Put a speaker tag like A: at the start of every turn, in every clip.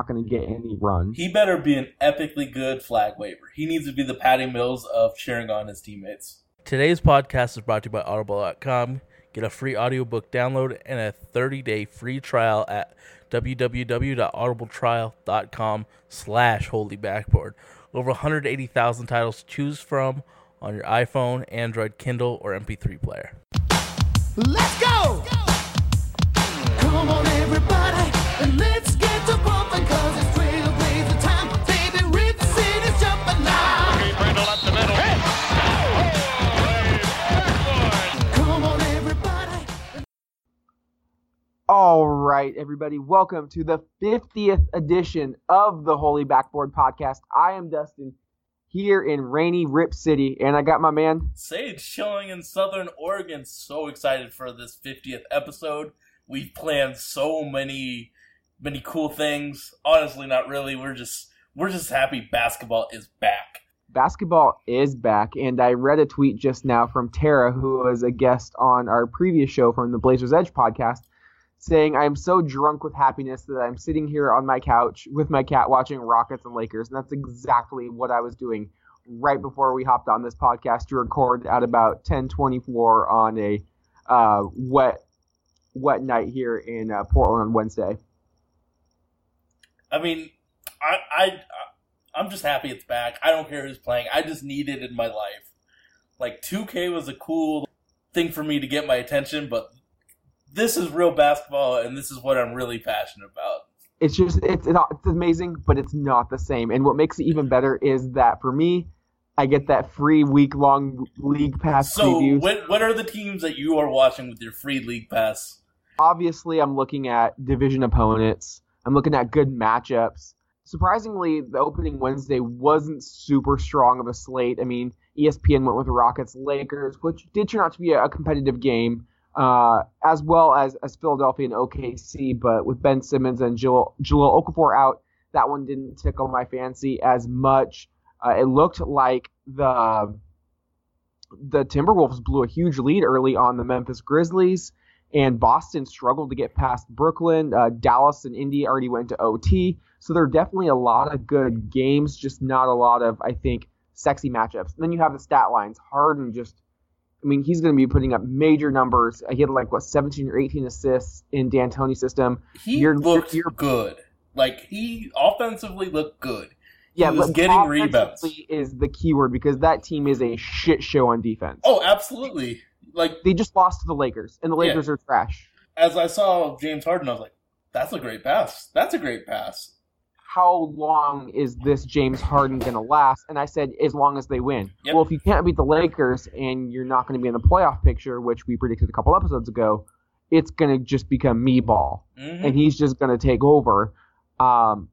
A: not going to get any run.
B: He better be an epically good flag waiver. He needs to be the Patty Mills of cheering on his teammates.
C: Today's podcast is brought to you by Audible.com. Get a free audiobook download and a 30-day free trial at www.audibletrial.com slash holy backboard. Over 180,000 titles to choose from on your iPhone, Android, Kindle, or MP3 player.
D: Let's go! Come on, everybody, and let's
A: All right, everybody, welcome to the 50th edition of the Holy Backboard Podcast. I am Dustin here in rainy Rip City, and I got my man.
B: Sage chilling in Southern Oregon. So excited for this 50th episode. We've planned so many, many cool things. Honestly, not really. We're just, we're just happy basketball is back.
A: Basketball is back, and I read a tweet just now from Tara, who was a guest on our previous show from the Blazers Edge podcast, saying, I'm so drunk with happiness that I'm sitting here on my couch with my cat watching Rockets and Lakers. And that's exactly what I was doing right before we hopped on this podcast to record at about 1024 on a uh, wet wet night here in uh, Portland on Wednesday.
B: I mean, I, I, I'm just happy it's back. I don't care who's playing. I just need it in my life. Like 2K was a cool thing for me to get my attention, but this is real basketball, and this is what I'm really passionate about.
A: it's just it's it's amazing, but it's not the same. And what makes it even better is that for me, I get that free week long league pass
B: So,
A: previews.
B: what what are the teams that you are watching with your free league pass?
A: Obviously, I'm looking at division opponents. I'm looking at good matchups. Surprisingly, the opening Wednesday wasn't super strong of a slate. I mean, ESPN went with the Rockets Lakers, which did turn out to be a competitive game, uh, as well as, as Philadelphia and OKC. But with Ben Simmons and Jahlil, Jahlil Okafor out, that one didn't tickle my fancy as much. Uh, it looked like the the Timberwolves blew a huge lead early on the Memphis Grizzlies, and Boston struggled to get past Brooklyn. Uh, Dallas and Indy already went to OT, so there are definitely a lot of good games, just not a lot of I think sexy matchups. And then you have the stat lines. Harden just, I mean, he's going to be putting up major numbers. He had like what 17 or 18 assists in D'Antoni's system.
B: He
A: You're-
B: looked
A: you're-
B: good. Like he offensively looked good.
A: Yeah,
B: he was
A: but
B: getting rebounds.
A: is the keyword because that team is a shit show on defense.
B: Oh, absolutely. Like
A: They just lost to the Lakers, and the
B: Yeah.
A: Lakers are trash.
B: as I saw James Harden, I was like, "That's a great pass. That's a great pass."
A: How long is this James Harden going to last? And I said, as long as they win.
B: Yep.
A: Well, if you can't beat the Lakers and you're not going to be in the playoff picture, which we predicted a couple episodes ago, it's going to just become me ball.
B: Mhm.
A: and he's just going to take over. Um,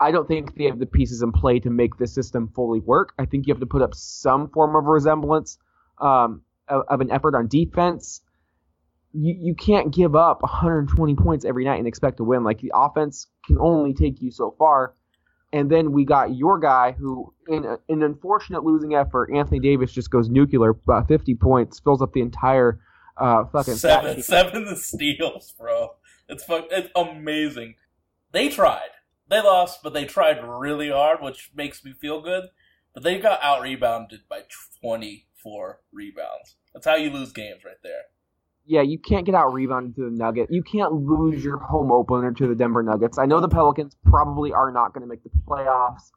A: I don't think they have the pieces in play to make this system fully work. I think you have to put up some form of resemblance um, of, of an effort on defense. You, you can't give up 120 points every night and expect to win. Like the offense can only take you so far. And then we got your guy who, in a, an unfortunate losing effort, Anthony Davis just goes nuclear, uh, 50 points, fills up the entire uh, fucking
B: seven, seven steals, bro. It's fuck, it's amazing. They tried. They lost, but they tried really hard, which makes me feel good. But they got out rebounded by 24 rebounds. That's how you lose games right there.
A: Yeah, you can't get out rebounded to the Nugget. You can't lose your home opener to the Denver Nuggets. I know the Pelicans probably are not going to make the playoffs,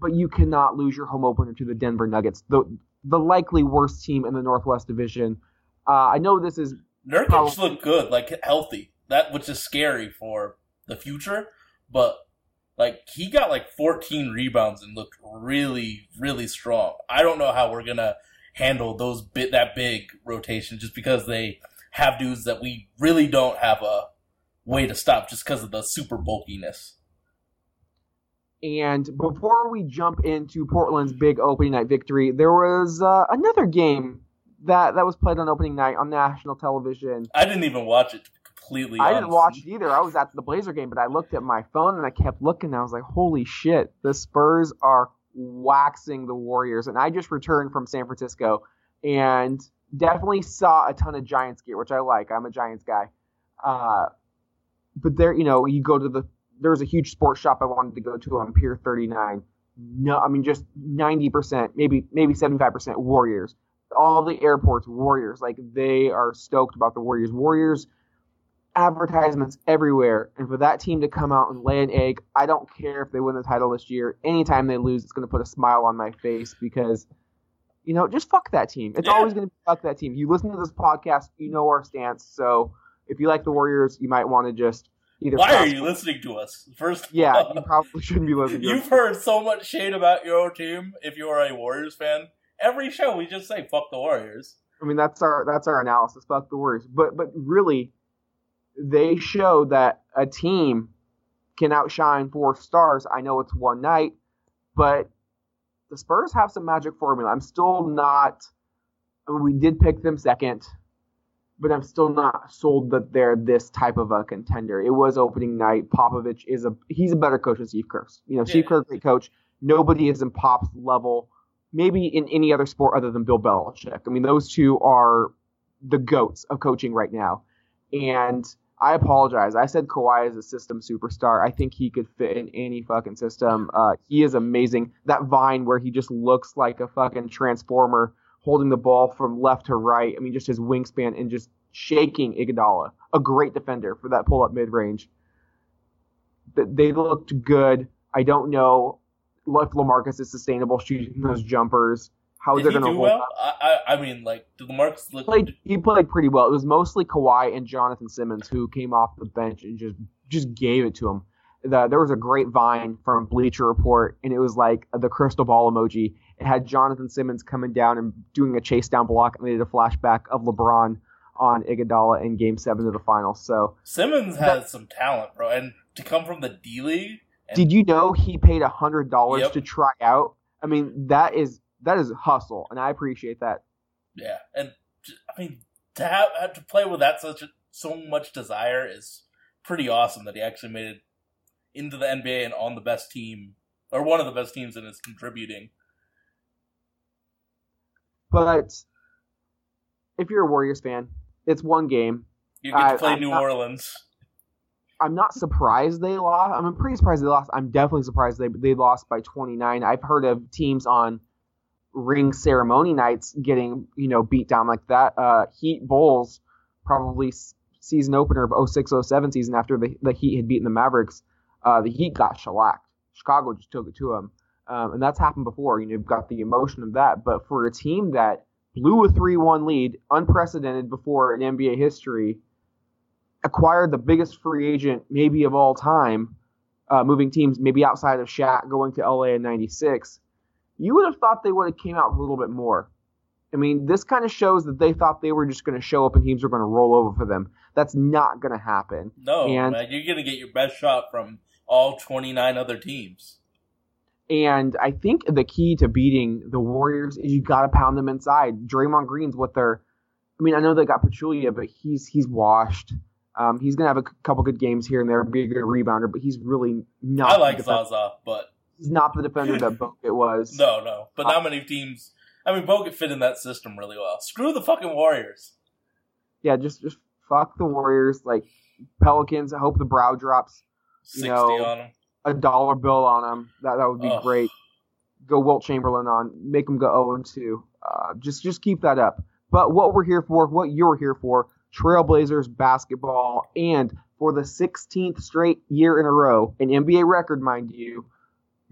A: but you cannot lose your home opener to the Denver Nuggets, the the likely worst team in the Northwest Division. Uh, I know this is
B: Nurkic
A: Probably.
B: looked good, like healthy. That which is scary for the future, but like he got like 14 rebounds and looked really, really strong. I don't know how we're gonna handle those bit that big rotation just because they have dudes that we really don't have a way to stop just because of the super bulkiness.
A: And before we jump into Portland's big opening night victory, there was uh, another game that that was played on opening night on national television.
B: I didn't even watch it. Completely,
A: I didn't watch it either. I was at the Blazer game, but I looked at my phone and I kept looking. And I was like, "Holy shit! The Spurs are waxing the Warriors." And I just returned from San Francisco and definitely saw a ton of Giants gear, which I like. I'm a Giants guy. Uh, but there, you know, you go to the there was a huge sports shop I wanted to go to on Pier 39. No, I mean just 90%, maybe maybe 75% Warriors. All the airports Warriors, like they are stoked about the Warriors. Warriors advertisements everywhere, and for that team to come out and lay an egg, I don't care if they win the title this year. Anytime they lose, it's going to put a smile on my face because you know, just fuck that team. It's
B: Yeah.
A: always going to be fuck that team. You listen to this podcast, you know our stance. So if you like the Warriors, you might want to just either.
B: Why are you listening to us? First,
A: Yeah, you probably shouldn't be listening. to
B: You've
A: us.
B: heard so much shade about your own team. If you are a Warriors fan, every show we just say "fuck the Warriors."
A: I mean, that's our that's our analysis. Fuck the Warriors. But but really, they show that a team can outshine four stars. I know it's one night, but the Spurs have some magic formula. I'm still not. I mean, we did pick them second, but I'm still not sold that they're this type of a contender. It was opening night. Popovich is a he's a better coach than Steve Kerr. You know, Steve
B: Yeah.
A: Kerr, great coach. Nobody is in Pop's level, maybe in any other sport other than Bill Belichick. I mean, those two are the goats of coaching right now. And I apologize. I said Kawhi is a system superstar. I think he could fit in any fucking system. Uh, he is amazing. That vine where he just looks like a fucking transformer holding the ball from left to right. I mean, just his wingspan and just shaking Iguodala. A great defender for that pull up mid range. They looked good. I don't know if LaMarcus is sustainable shooting those jumpers. How
B: Did
A: they're
B: he
A: going to
B: do
A: hold
B: well?
A: up.
B: I, I, I mean, like, did LaMarcus look?
A: Played, he played pretty well. It was mostly Kawhi and Jonathan Simmons who came off the bench and just just gave it to him. The, there was a great vine from Bleacher Report, and it was like the crystal ball emoji. It had Jonathan Simmons coming down and doing a chase down block, and they did a flashback of LeBron on Iguodala in Game Seven of the finals. So,
B: Simmons has some talent, bro, and to come from the D League. and-
A: did you know he paid a hundred dollars
B: Yep.
A: to try out? I mean, that is that is hustle, and I appreciate that.
B: Yeah, and I mean to have, have to play with that such a, so much desire is pretty awesome. That he actually made it into the NBA and on the best team or one of the best teams and is contributing.
A: But if you're a Warriors fan, it's one game.
B: You get to play
A: I'm
B: New
A: not-
B: Orleans.
A: I'm not surprised they lost. I'm pretty surprised they lost. I'm definitely surprised they they lost by 29. I've heard of teams on ring ceremony nights getting you know beat down like that. Uh, Heat Bulls probably season opener of 06-07 season after the the Heat had beaten the Mavericks. Uh, the Heat got shellacked. Chicago just took it to them, um, and that's happened before. You know, you've got the emotion of that. But for a team that blew a 3-1 lead, unprecedented before in NBA history acquired the biggest free agent maybe of all time, uh, moving teams maybe outside of Shaq going to LA in '96. You would have thought they would have came out with a little bit more. I mean, this kind of shows that they thought they were just going to show up and teams were going to roll over for them. That's not going to happen.
B: No,
A: And-
B: man, you're gonna get your best shot from all 29 other teams.
A: And I think the key to beating the Warriors is you got to pound them inside. Draymond Green's what they're. I mean, I know they got Pachulia, but he's he's washed. Um, he's gonna have a c- couple good games here and there, be a good rebounder, but he's really not.
B: I like Zaza, but
A: He's not the defender that Bogut was.
B: no, no. But not many teams. I mean, Bogut fit in that system really well. Screw the fucking Warriors.
A: Yeah, just just fuck the Warriors. Like Pelicans, I hope the brow drops
B: 60
A: know,
B: on them.
A: a dollar bill on them. That that would be great. Go Wilt Chamberlain on, make them go 0 and 2. Uh, just just keep that up. But what we're here for, what you're here for, Trailblazers basketball, and for the 16th straight year in a row, an NBA record, mind you,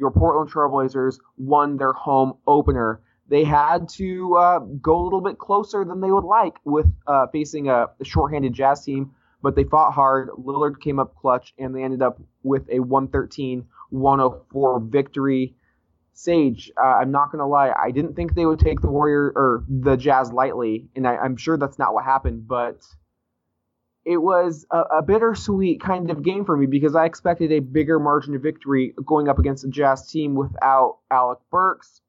A: your Portland Trailblazers won their home opener. They had to uh, go a little bit closer than they would like with uh, facing a, a shorthanded Jazz team, but they fought hard. Lillard came up clutch, and they ended up with a 113 104 victory. Sage, uh, I'm not gonna lie, I didn't think they would take the Warrior or the Jazz lightly, and I, I'm sure that's not what happened, but it was a, a bittersweet kind of game for me because I expected a bigger margin of victory going up against a Jazz team without Alec Burks,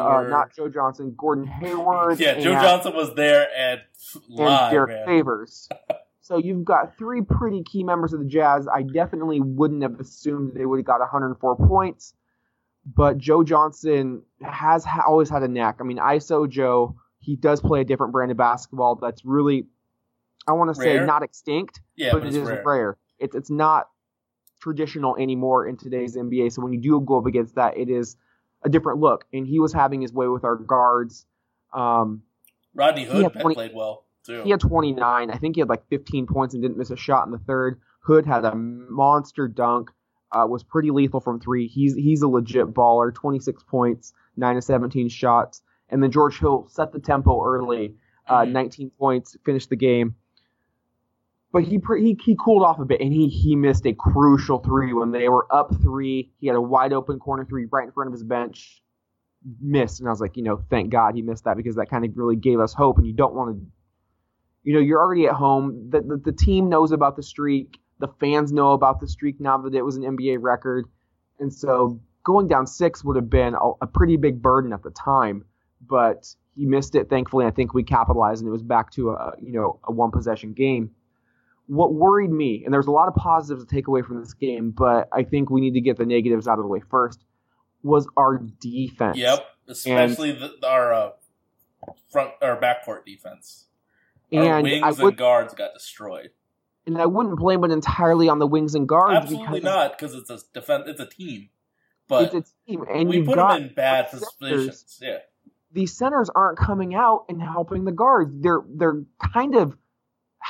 A: uh, not Joe Johnson, Gordon Hayward,
B: Yeah, Joe Johnson was there and
A: and Derek
B: man.
A: Favors. so you've got three pretty key members of the Jazz. I definitely wouldn't have assumed they would have got 104 points, but Joe Johnson has ha- always had a knack. I mean, ISO Joe, he does play a different brand of basketball that's really, I want to say, not extinct,
B: Yeah,
A: but
B: but
A: it is
B: rare.
A: rare. It's it's not traditional anymore in today's NBA. So when you do go up against that, it is a different look. And he was having his way with our guards. Um,
B: Rodney Hood
A: 20
B: played well too.
A: he had 29. I think he had like 15 points and didn't miss a shot in the third. Hood had a monster dunk. Uh, was pretty lethal from three. He's he's a legit baller. 26 points, nine to 17 shots, and then George Hill set the tempo early. Uh,
B: Mhm.
A: 19 points, finished the game. But he, he he cooled off a bit, and he he missed a crucial three when they were up three. He had a wide open corner three right in front of his bench, missed, and I was like, you know, thank God he missed that because that kind of really gave us hope. And you don't want to you know, you're already at home. The, the, the team knows about the streak. The fans know about the streak now that it was an NBA record. And so going down six would have been a, a pretty big burden at the time. But he missed it, thankfully. I think we capitalized and it was back to a, you know, a one possession game. What worried me, and there's a lot of positives to take away from this game, but I think we need to get the negatives out of the way first, was our defense.
B: Yep, especially the, our uh, front or backcourt defense. Our
A: And
B: wings
A: I
B: and
A: would,
B: guards got destroyed.
A: and I wouldn't blame it entirely on the wings and guards
B: Absolutely
A: because
B: not, because it's a defense. It's a team, but
A: it's a team, and
B: we put
A: got
B: them in bad
A: centers.
B: positions. Yeah,
A: These centers aren't coming out and helping the guards. They're they're kind of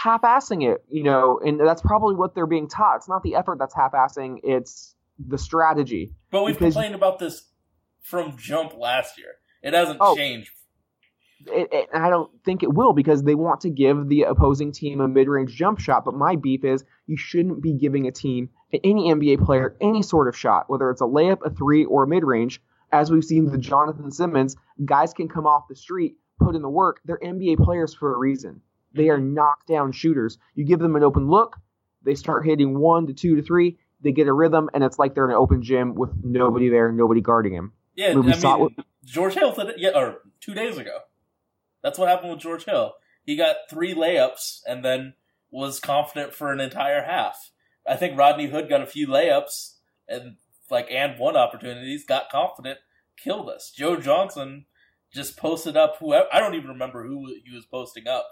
A: half-assing it, you know, and that's probably what they're being taught. It's not the effort that's half-assing; it's the strategy.
B: but we've
A: Because-
B: complained about this from jump last year. It hasn't
A: Oh.
B: changed.
A: It, it, I don't think it will because they want to give the opposing team a mid-range jump shot. But my beef is you shouldn't be giving a team, any NBA player, any sort of shot, whether it's a layup, a three, or a mid-range. As we've seen with Jonathan Simmons, guys can come off the street, put in the work. They're NBA players for a reason. They are knockdown shooters. You give them an open look, they start hitting one to two to three. They get a rhythm, and it's like they're in an open gym with nobody there, nobody guarding him.
B: Yeah, I mean, George Hill today, yeah, or two days ago. That's what happened with George Hill. He got three layups and then was confident for an entire half. I think Rodney Hood got a few layups and like and one opportunities, got confident, killed us. Joe Johnson just posted up whoever I don't even remember who he was posting up,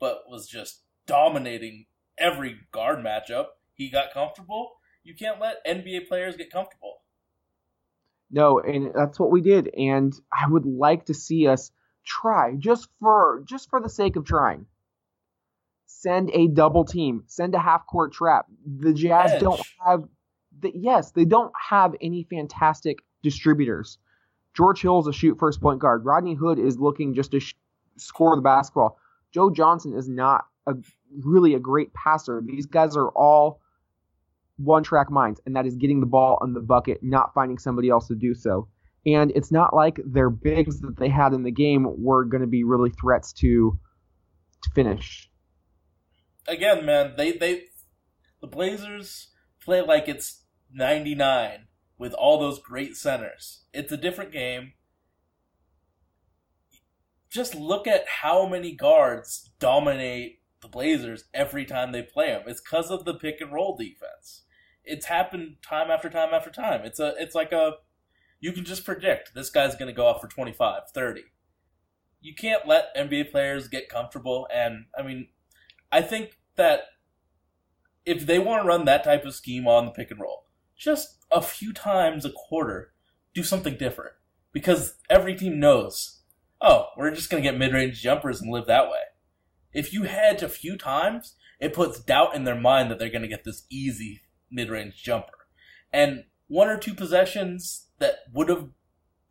B: but was just dominating every guard matchup. He got comfortable. You can't let NBA players get comfortable.
A: No, and that's what we did. And I would like to see us try just for just for the sake of trying. Send a double team. Send a half court trap. The Jazz
B: Edge.
A: don't have the, yes, they don't have any fantastic distributors. George Hill's a shoot first point guard. Rodney Hood is looking just to sh- score the basketball. Joe Johnson is not a really a great passer. These guys are all one track minds, and that is getting the ball on the bucket, not finding somebody else to do so. And it's not like their bigs that they had in the game were going to be really threats to to finish.
B: again, man, they they the Blazers play like it's 99 with all those great centers. It's a different game. Just look at how many guards dominate the Blazers every time they play them. It's because of the pick and roll defense. It's happened time after time after time. It's a it's like a you can just predict this guy's going to go off for 25, 30. You can't let NBA players get comfortable and I mean I think that if they want to run that type of scheme on the pick and roll, just a few times a quarter, do something different. Because every team knows, oh, we're just going to get mid range jumpers and live that way. If you hedge a few times, it puts doubt in their mind that they're going to get this easy mid range jumper. And one or two possessions that would have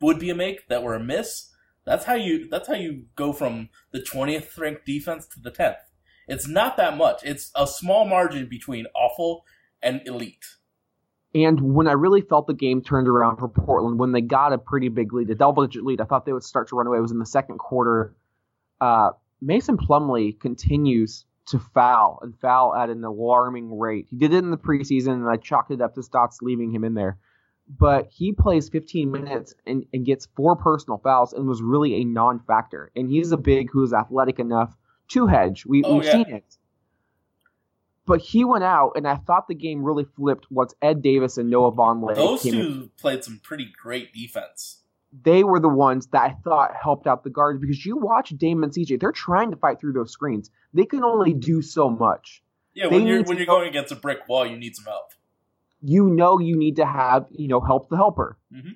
B: would be a make that were a miss, that's how you that's how you go from the 20th ranked defense to the 10th. It's not that much. It's a small margin between awful and elite.
A: And when I really felt the game turned around for Portland, when they got a pretty big lead, a double digit lead, I thought they would start to run away. It was in the second quarter. Uh, Mason Plumlee continues to foul and foul at an alarming rate. He did it in the preseason, and I chalked it up to Stotts leaving him in there. But he plays 15 minutes and, and gets four personal fouls and was really a non factor. And he's a big who is athletic enough to hedge. We,
B: Oh,
A: we've
B: yeah.
A: seen it. But he went out, and I thought the game really flipped once Ed Davis and Noah Vonleh
B: Those
A: came in
B: two played some pretty great defense.
A: they were the ones that I thought helped out the guards because you watch Damon and CJ, they're trying to fight through those screens. They can only do so much.
B: Yeah,
A: They
B: when you're when you're
A: go-
B: going against a brick wall, you need some help.
A: you know you need to have you know help the helper.
B: Mhm.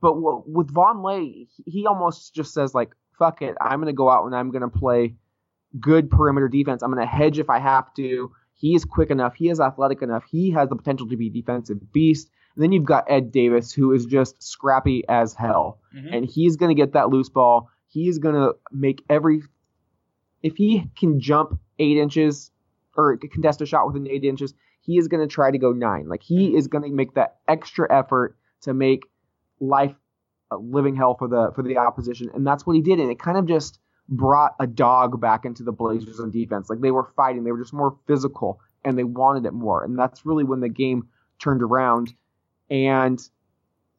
A: But what, with Vonleh, he almost just says like, "Fuck it, I'm gonna go out and I'm gonna play good perimeter defense. I'm gonna hedge if I have to." He is quick enough. He is athletic enough. He has the potential to be a defensive beast. And then you've got Ed Davis, who is just scrappy as hell
B: Mhm.
A: and he's going to get that loose ball. He's going to make every. If he can jump eight inches or contest a shot within eight inches, he is going to try to go nine. Like he is going to make that extra effort to make life a living hell for the for the opposition, and that's what he did. And it kind of just brought a dog back into the Blazers on defense. Like they were fighting, they were just more physical, and they wanted it more. And that's really when the game turned around. And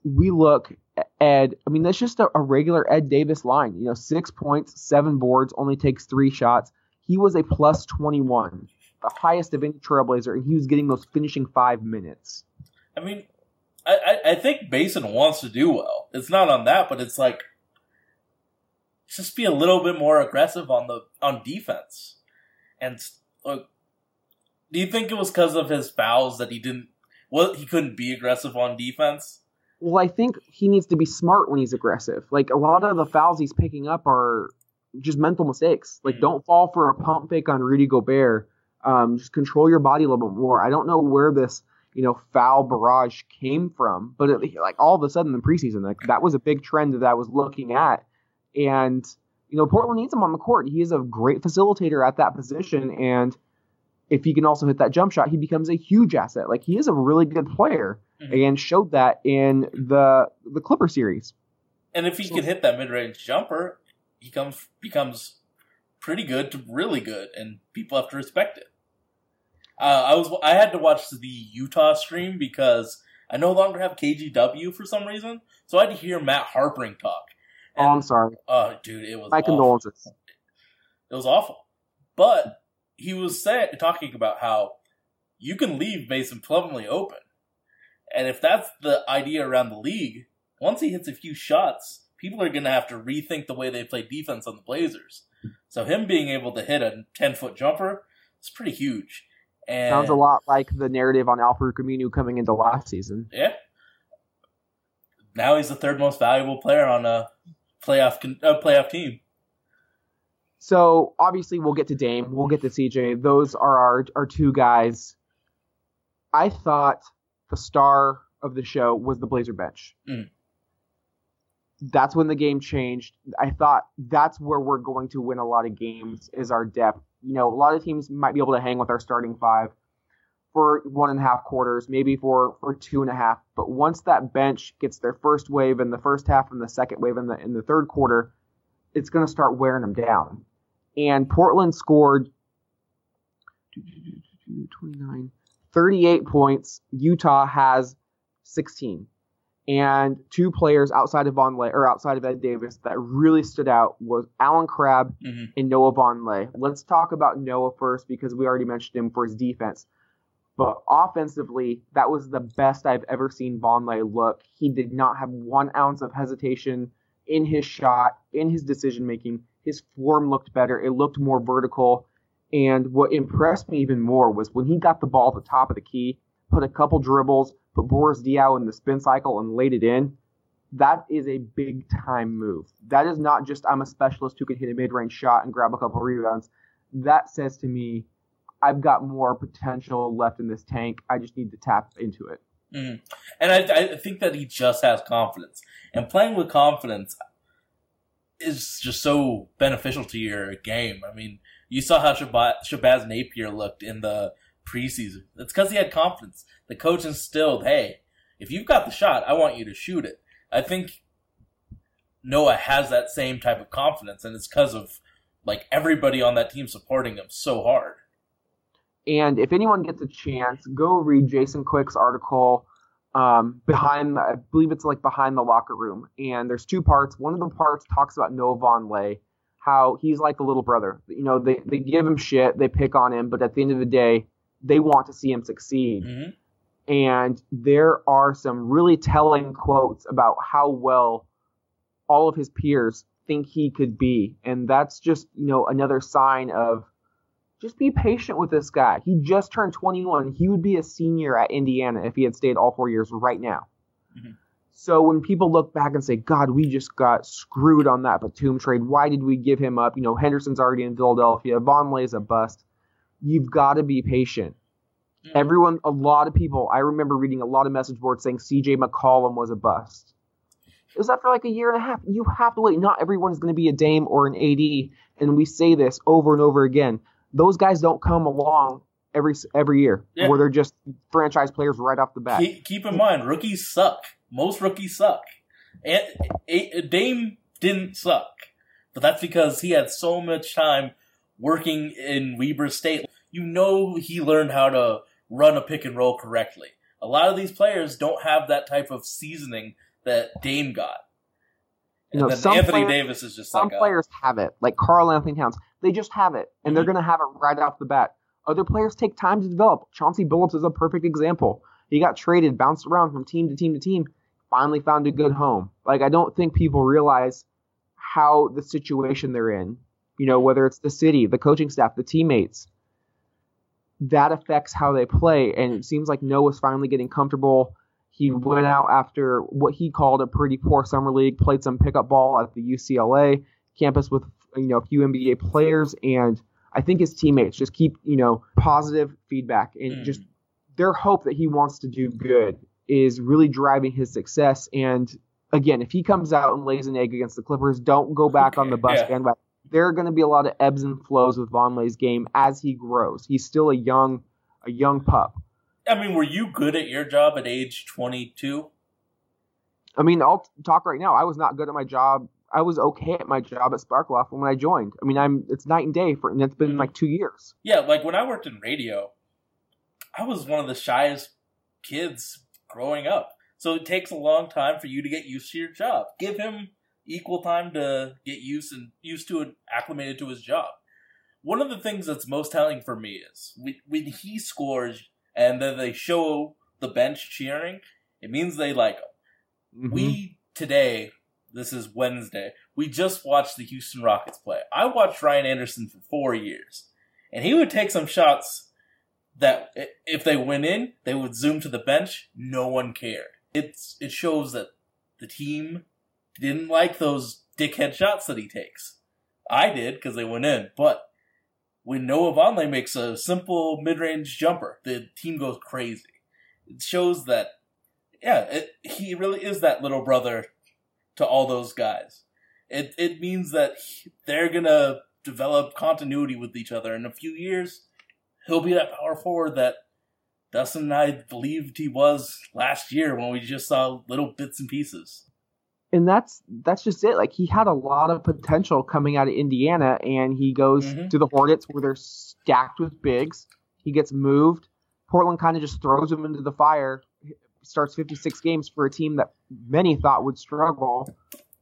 A: we look at Ed. I mean, that's just a, a regular Ed Davis line. You know, six points, seven boards, only takes three shots. He was a plus 21, the highest of any Trailblazer, and he was getting those finishing five minutes.
B: I mean, I, I think Mason wants to do well. It's not on that, but it's like just be a little bit more aggressive on the on defense. And look, do you think it was because of his fouls that he didn't? Well, he couldn't be aggressive on defense.
A: Well, I think he needs to be smart when he's aggressive. Like a lot of the fouls he's picking up are just mental mistakes. Like
B: Mhm.
A: don't fall for a pump fake on Rudy Gobert. Um, just control your body a little bit more. I don't know where this you know foul barrage came from, but it, like all of a sudden in the preseason, like that was a big trend that I was looking at, and you know Portland needs him on the court. He is a great facilitator at that position, and if he can also hit that jump shot, he becomes a huge asset. Like he is a really good player
B: Mhm.
A: and showed that in the the Clipper series.
B: And if he
A: So-
B: can hit that mid range jumper, he comes becomes pretty good to really good, and people have to respect it. Uh, I was I had to watch the Utah stream because I no longer have KGW for some reason, so I had to hear Matt Harpring talk.
A: Oh, I'm sorry.
B: Oh, dude, it was
A: My
B: awful.
A: condolences.
B: It was awful. But he was saying, talking about how you can leave Mason Plumlee open. And if that's the idea around the league, once he hits a few shots, people are going to have to rethink the way they play defense on the Blazers. So him being able to hit a 10 foot jumper is pretty huge. And
A: Sounds a lot like the narrative on Al-Farouq Aminu coming into last season.
B: Yeah. Now he's the third most valuable player on a playoff con- uh, playoff team.
A: So obviously we'll get to Dame, we'll get to CJ. Those are our our two guys. I thought the star of the show was the Blazer bench.
B: Mhm.
A: That's when the game changed. I thought that's where we're going to win a lot of games is our depth. You know, a lot of teams might be able to hang with our starting five for one and a half quarters, maybe for for two and a half. But once that bench gets their first wave in the first half and the second wave in the in the third quarter, it's going to start wearing them down. And Portland scored 29, 38 points. Utah has 16. And two players outside of Vonleh or outside of Ed Davis that really stood out was Allen Crabbe
B: Mhm.
A: and Noah Vonleh. Let's talk about Noah first because we already mentioned him for his defense. But offensively, that was the best I've ever seen Vonleh look. He did not have one ounce of hesitation in his shot, in his decision making. His form looked better. It looked more vertical. And what impressed me even more was when he got the ball at the top of the key, put a couple dribbles, put Boris Diaw in the spin cycle and laid it in. That is a big time move. That is not just I'm a specialist who can hit a mid range shot and grab a couple rebounds. That says to me, I've got more potential left in this tank. I just need to tap into it.
B: Mhm. And I, I think that he just has confidence. And playing with confidence is just so beneficial to your game. I mean, you saw how Shabazz Napier looked in the preseason. It's because he had confidence. The coach instilled, hey, if you've got the shot, I want you to shoot it. I think Noah has that same type of confidence, and it's because of like everybody on that team supporting him so hard.
A: And if anyone gets a chance, go read Jason Quick's article um, behind, I believe it's like behind the locker room. And there's two parts. One of the parts talks about Noah Vonleh, how he's like a little brother. You know, they, they give him shit, they pick on him, but at the end of the day, they want to see him succeed.
B: hmm
A: And there are some really telling quotes about how well all of his peers think he could be. And that's just, you know, another sign of just be patient with this guy. He just turned 21. He would be a senior at Indiana if he had stayed all four years right now.
B: Mhm.
A: So when people look back and say, God, we just got screwed on that Batum trade. Why did we give him up? You know, Henderson's already in Philadelphia. Vonleh's a bust. You've got to be patient.
B: Mhm.
A: Everyone, a lot of people, I remember reading a lot of message boards saying CJ McCollum was a bust. It was after like a year and a half. You have to wait. Not everyone's going to be a Dame or an AD, and we say this over and over again. Those guys don't come along every every year,
B: Yeah.
A: where they're just franchise players right off the bat.
B: Keep, keep in mind, rookies suck. Most rookies suck. And A- Dame didn't suck, but that's because he had so much time working in Weber State. You know, he learned how to run a pick and roll correctly. A lot of these players don't have that type of seasoning that Dame got. And
A: You know, some
B: Anthony
A: players-
B: Davis is just
A: Some
B: like a,
A: have it, like Karl-Anthony Towns. They just have it, and they're
B: Mhm.
A: going to have it right off the bat. Other players take time to develop. Chauncey Billups is a perfect example. He got traded, bounced around from team to team to team, finally found a good home. Like I don't think people realize how the situation they're in. You know, whether it's the city, the coaching staff, the teammates, that affects how they play. And it seems like Noah's finally getting comfortable. He went out after what he called a pretty poor summer league, played some pickup ball at the UCLA campus with you know a few NBA players, and I think his teammates just keep you know positive feedback and
B: Mm.
A: just their hope that he wants to do good is really driving his success. And again, if he comes out and lays an egg against the Clippers, don't go back on the bus
B: Yeah.
A: bandwagon. There are going to be a lot of ebbs and flows with Vonleh's game as he grows. He's still a young, a young pup.
B: I mean, were you good at your job at age 22?
A: I mean, I'll talk right now. I was not good at my job. I was okay at my job at Sparkloft when I joined. I mean, I'm it's night and day for, and it's been
B: Mhm.
A: like two years.
B: Yeah, like when I worked in radio, I was one of the shyest kids growing up. So it takes a long time for you to get used to your job. Give him equal time to get used and used to and acclimated to his job. One of the things that's most telling for me is when he scores and then they show the bench cheering, it means they like him.
A: Mhm.
B: We today, this is Wednesday, we just watched the Houston Rockets play. I watched Ryan Anderson for four years, and he would take some shots that if they went in, they would zoom to the bench. No one cared. It's it shows that the team didn't like those dickhead shots that he takes. I did because they went in, but when Noah Vonleh makes a simple mid-range jumper, the team goes crazy. It shows that yeah, it, he really is that little brother to all those guys. It it means that he- they're gonna develop continuity with each other. In a few years, he'll be that power forward that Dustin and I believed he was last year when we just saw little bits and pieces.
A: And that's that's just it. Like he had a lot of potential coming out of Indiana, and he goes
B: Mhm.
A: to the Hornets where they're stacked with bigs. He gets moved. Portland kind of just throws him into the fire. Starts 56 games for a team that many thought would struggle.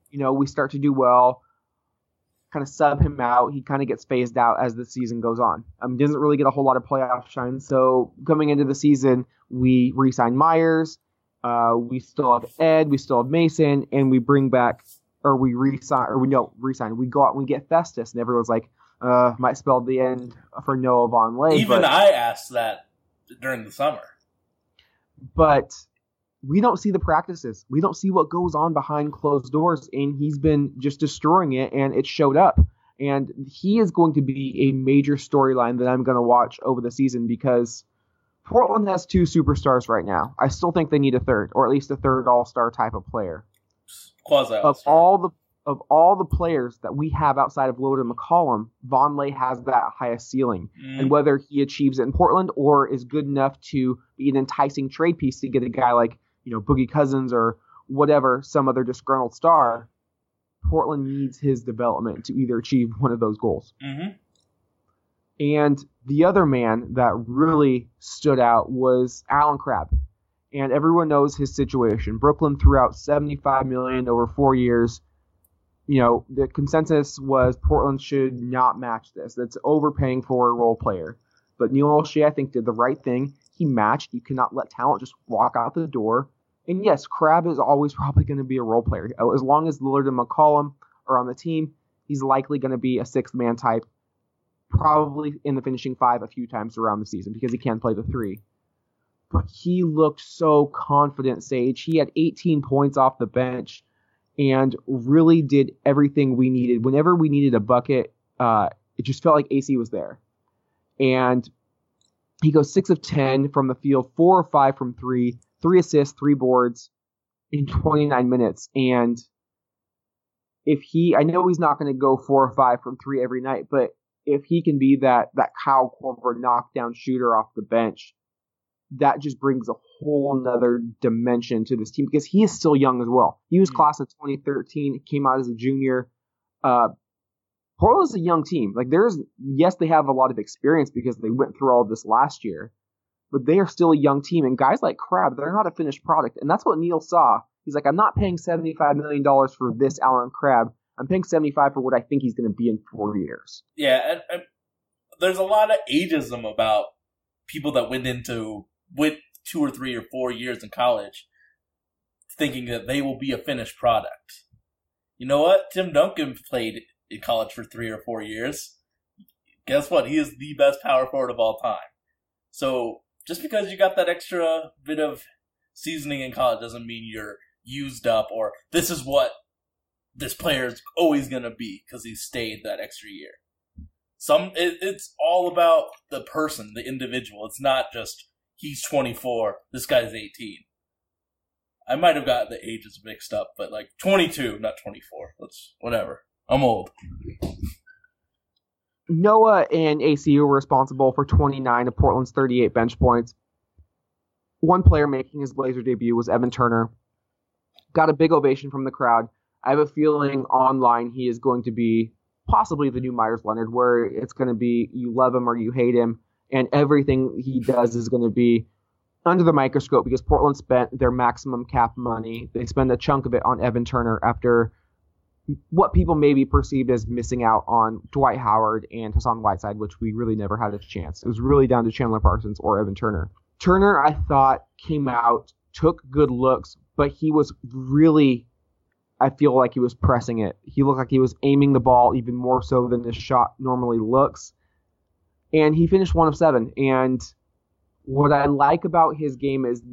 A: You know, we start to do well. Kind of sub him out. He kind of gets phased out as the season goes on. Um, doesn't really get a whole lot of playoff shine. So coming into the season, we re-sign Meyers. Uh, we still have Ed, we still have Mason, and we bring back, or we resign, or we don't resign. We go out and we get Festus, and everyone's like, uh, might spell the end for Noah Vonleh,
B: Even
A: but,
B: I asked that during the summer.
A: but we don't see the practices. We don't see what goes on behind closed doors, and he's been just destroying it, and it showed up. And he is going to be a major storyline that I'm going to watch over the season because Portland has two superstars right now. I still think they need a third, or at least a third All-Star type of player.
B: Quasi
A: of all the of all the players that we have outside of and McCollum, Vonleh has that highest ceiling.
B: Mm.
A: And whether he achieves it in Portland or is good enough to be an enticing trade piece to get a guy like, you know, Boogie Cousins or whatever, some other disgruntled star, Portland needs his development to either achieve one of those goals.
B: hmm
A: And the other man that really stood out was Allen Crabbe. And everyone knows his situation. Brooklyn threw out 75 million over 4 years. You know, the consensus was Portland should not match this. That's overpaying for a role player. But Neil Olshey, I think, did the right thing. He matched. You cannot let talent just walk out the door. And yes, Crabbe is always probably going to be a role player. As long as Lillard and McCollum are on the team, he's likely going to be a sixth man type probably in the finishing five a few times around the season because he can play the three. But he looked so confident, Sage. He had 18 points off the bench and really did everything we needed. Whenever we needed a bucket, uh, it just felt like AC was there. And he goes six of 10 from the field, four or five from three, three assists, three boards in 29 minutes. And if he, I know he's not going to go four or five from three every night, but if he can be that, that Kyle Korver knockdown shooter off the bench, that just brings a whole nother dimension to this team because he is still young as well. He was
B: Mhm.
A: class of 2013, came out as a junior. Uh, Portland's a young team. Like there's, yes, they have a lot of experience because they went through all of this last year, but they are still a young team. And guys like Crabbe, they're not a finished product. And that's what Neil saw. He's like, I'm not paying $75 million for this Allen Crabbe. I'm paying 75 for what I think he's going to be in four years.
B: Yeah, and, and there's a lot of ageism about people that went into with two or three or four years in college, thinking that they will be a finished product. You know what? Tim Duncan played in college for three or four years. Guess what? He is the best power forward of all time. So just because you got that extra bit of seasoning in college doesn't mean you're used up or this is what this player is always going to be because he stayed that extra year. Some it, it's all about the person, the individual. It's not just he's 24, this guy's 18. I might have got the ages mixed up, but like 22, not 24. Let's whatever. I'm old.
A: Noah and ACU were responsible for 29 of Portland's 38 bench points. One player making his Blazer debut was Evan Turner. Got a big ovation from the crowd. I have a feeling online he is going to be possibly the new Meyers Leonard, where it's going to be you love him or you hate him, and everything he does is going to be under the microscope because Portland spent their maximum cap money. They spend a chunk of it on Evan Turner after what people may be perceived as missing out on Dwight Howard and Hassan Whiteside, which we really never had a chance. It was really down to Chandler Parsons or Evan Turner. Turner, I thought, came out, took good looks, but he was really, I feel like he was pressing it. He looked like he was aiming the ball even more so than his shot normally looks. And he finished one of seven. And what I like about his game is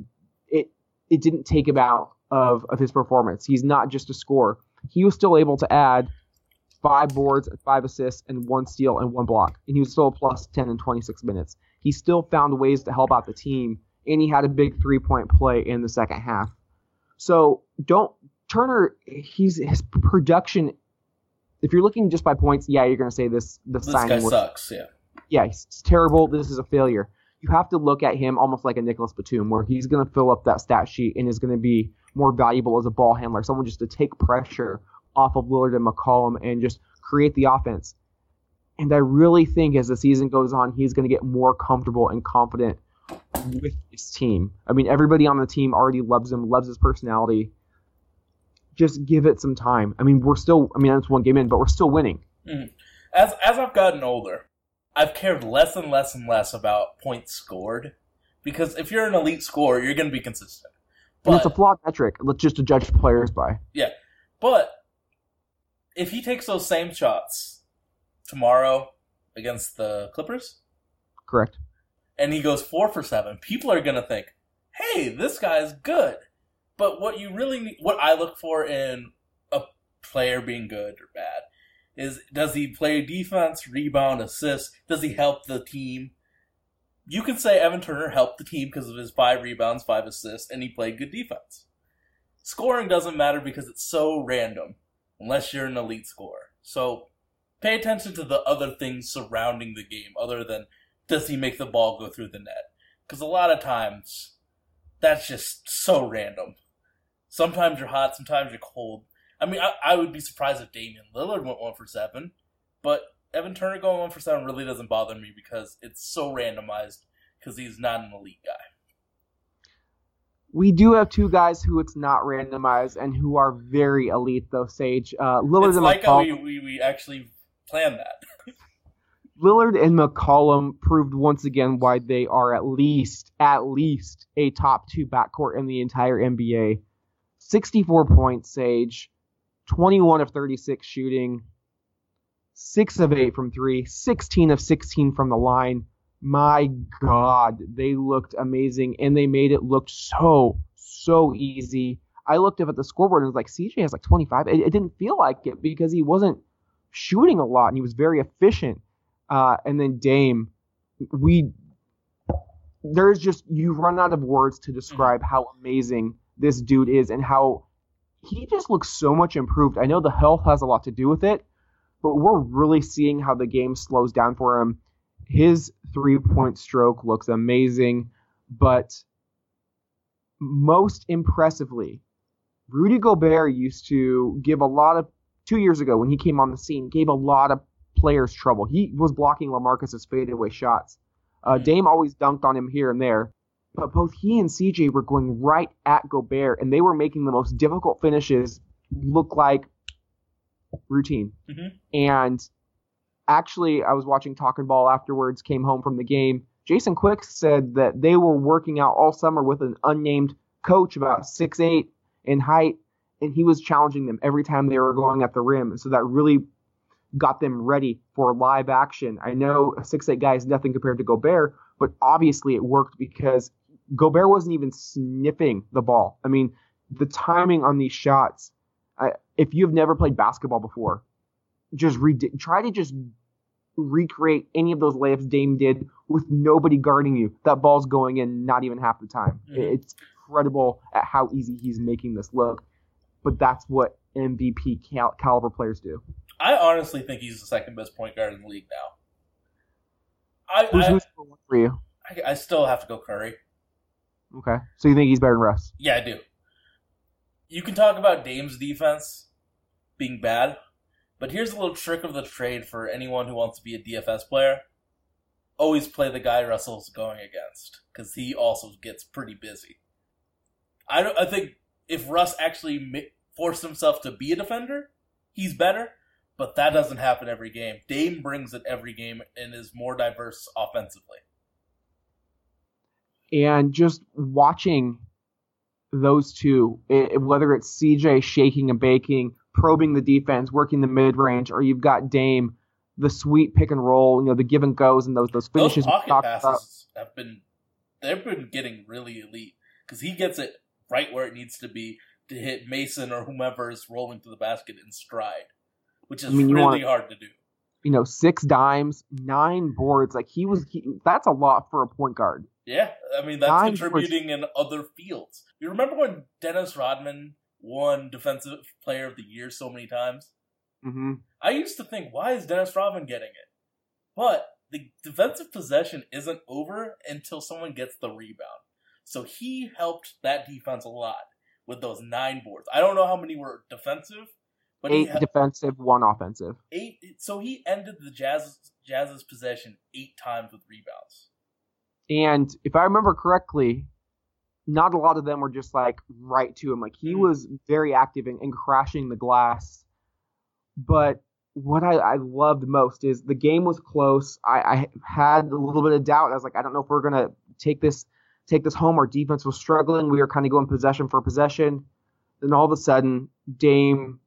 A: it it didn't take him out of, of his performance. He's not just a scorer he was still able to add five boards, five assists, and one steal and one block. And he was still plus 10 in 26 minutes. He still found ways to help out the team, and he had a big three point play in the second half. So don't Turner. He's his production. If you're looking just by points, yeah, you're going to say this. The
B: This
A: signing
B: guy
A: was
B: sucks. Yeah.
A: yeah, he's it's terrible. This is a failure. You have to look at him almost like a Nicolas Batum, where he's going to fill up that stat sheet and is going to be more valuable as a ball handler, someone just to take pressure off of Lillard and McCollum and just create the offense. And I really think as the season goes on, he's going to get more comfortable and confident with his team. I mean, everybody on the team already loves him, loves his personality. Just give it some time. I mean, we're still, I mean, that's one game in, but we're still winning. Mm-hmm.
B: As as I've gotten older, I've cared less and less and less about points scored because if you're an elite scorer, you're going to be consistent.
A: And it's a flawed metric, let's just to judge players by. Yeah.
B: But if he takes those same shots tomorrow against the Clippers
A: Correct.
B: and he goes 4 for 7, people are going to think, "Hey, this guy's good." But what you really what I look for in a player being good or bad is does he play defense, rebound, assist? Does he help the team? You can say Evan Turner helped the team because of his five rebounds, five assists, and he played good defense. Scoring doesn't matter because it's so random unless you're an elite scorer. So pay attention to the other things surrounding the game other than does he make the ball go through the net? Because a lot of times that's just so random. Sometimes you're hot, sometimes you're cold. I mean, I, I would be surprised if Damian Lillard went one for seven, but Evan Turner going one for seven really doesn't bother me because it's so randomized because he's not an elite guy.
A: We do have two guys who it's not randomized and who are very elite, though. Sage uh, Lillard
B: It's
A: and
B: like how
A: McCollum.
B: we, we, we actually planned that.
A: Lillard and McCollum proved once again why they are at least at least a top two backcourt in the entire NBA. 64 points, Sage, 21 of 36 shooting, 6 of 8 from 3, 16 of 16 from the line. My God, they looked amazing and they made it look so, so easy. I looked up at the scoreboard and was like, CJ has like 25. It, it didn't feel like it because he wasn't shooting a lot and he was very efficient. Uh, and then Dame, we there's just you run out of words to describe how amazing this dude is and how he just looks so much improved. I know the health has a lot to do with it, but we're really seeing how the game slows down for him. His three point stroke looks amazing, but most impressively, Rudy Gobert used to give a lot of two years ago when he came on the scene, gave a lot of players trouble. He was blocking LaMarcus's fadeaway shots. Uh, Dame always dunked on him here and there, but both he and CJ were going right at Gobert, and they were making the most difficult finishes look like routine.
B: Mhm.
A: And actually, I was watching Talking Ball afterwards, came home from the game. Jason Quick said that they were working out all summer with an unnamed coach about six eight in height, and he was challenging them every time they were going at the rim. And so that really got them ready for live action. I know a six eight guy is nothing compared to Gobert, but obviously it worked because Gobert wasn't even sniffing the ball. I mean, the timing on these shots. I, if you've never played basketball before, just re- try to just recreate any of those layups Dame did with nobody guarding you. That ball's going in not even half the time.
B: Mhm.
A: It's incredible at how easy he's making this look. But that's what MVP cal- caliber players do.
B: I honestly think he's the second best point guard in the league now. I
A: Who's,
B: I,
A: who's for you?
B: I, I still have to go Curry.
A: Okay, so you think he's better than Russ?
B: Yeah, I do. You can talk about Dame's defense being bad, but here's a little trick of the trade for anyone who wants to be a DFS player. Always play the guy Russell's going against, because he also gets pretty busy. I don't. I think if Russ actually ma- forced himself to be a defender, he's better. But that doesn't happen every game. Dame brings it every game and is more diverse offensively.
A: And just watching those two, i whether it's CJ shaking and baking, probing the defense, working the mid range, or you've got Dame, the sweet pick and roll, you know, the give and goes and those those
B: Those
A: finishes we
B: pocket passes have been they've been getting really elite because he gets it right where it needs to be to hit Mason or whomever is rolling to the basket in stride, which is
A: I mean,
B: really
A: wanna-
B: hard to do.
A: You know, six dimes, nine boards. Like he was, he, that's a lot for a point guard.
B: Yeah, I mean that's
A: Nine
B: contributing in other fields. You remember when Dennis Rodman won Defensive Player of the Year so many times?
A: hmm
B: I used to think, why is Dennis Rodman getting it? But the defensive possession isn't over until someone gets the rebound. So he helped that defense a lot with those nine boards. I don't know how many were defensive, but he
A: Eight
B: had
A: defensive, one offensive.
B: eight. So he ended the Jazz Jazz's possession eight times with rebounds.
A: And if I remember correctly, not a lot of them were just like right to him. Like he
B: Mhm.
A: was very active in, in crashing the glass. But what I, I loved most is the game was close. I, I had a little bit of doubt. I was like, I don't know if we're gonna take this take this home. Our defense was struggling. We were kind of going possession for possession. Then all of a sudden, Dame,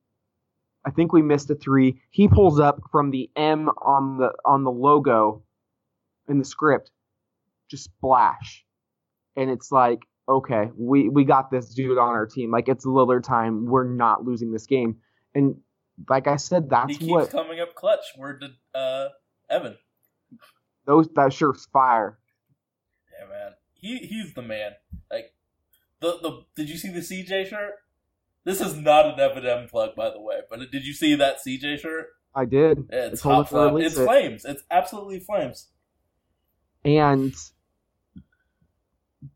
A: I think we missed a three. He pulls up from the M on the on the logo in the script just splash. And it's like, okay, we, we got this dude on our team. Like it's Lillard time. We're not losing this game. And like I said, that's
B: he keeps
A: what
B: coming up clutch. Word to uh, Evan.
A: those that sure's fire.
B: Yeah, man. He he's the man. Like the the did you see the CJ shirt? This is not an Evan M plug, by the way. But did you see that CJ shirt?
A: I did.
B: Yeah, it's
A: I
B: hot
A: him to
B: flames.
A: release
B: It's
A: it.
B: flames. It's absolutely flames.
A: And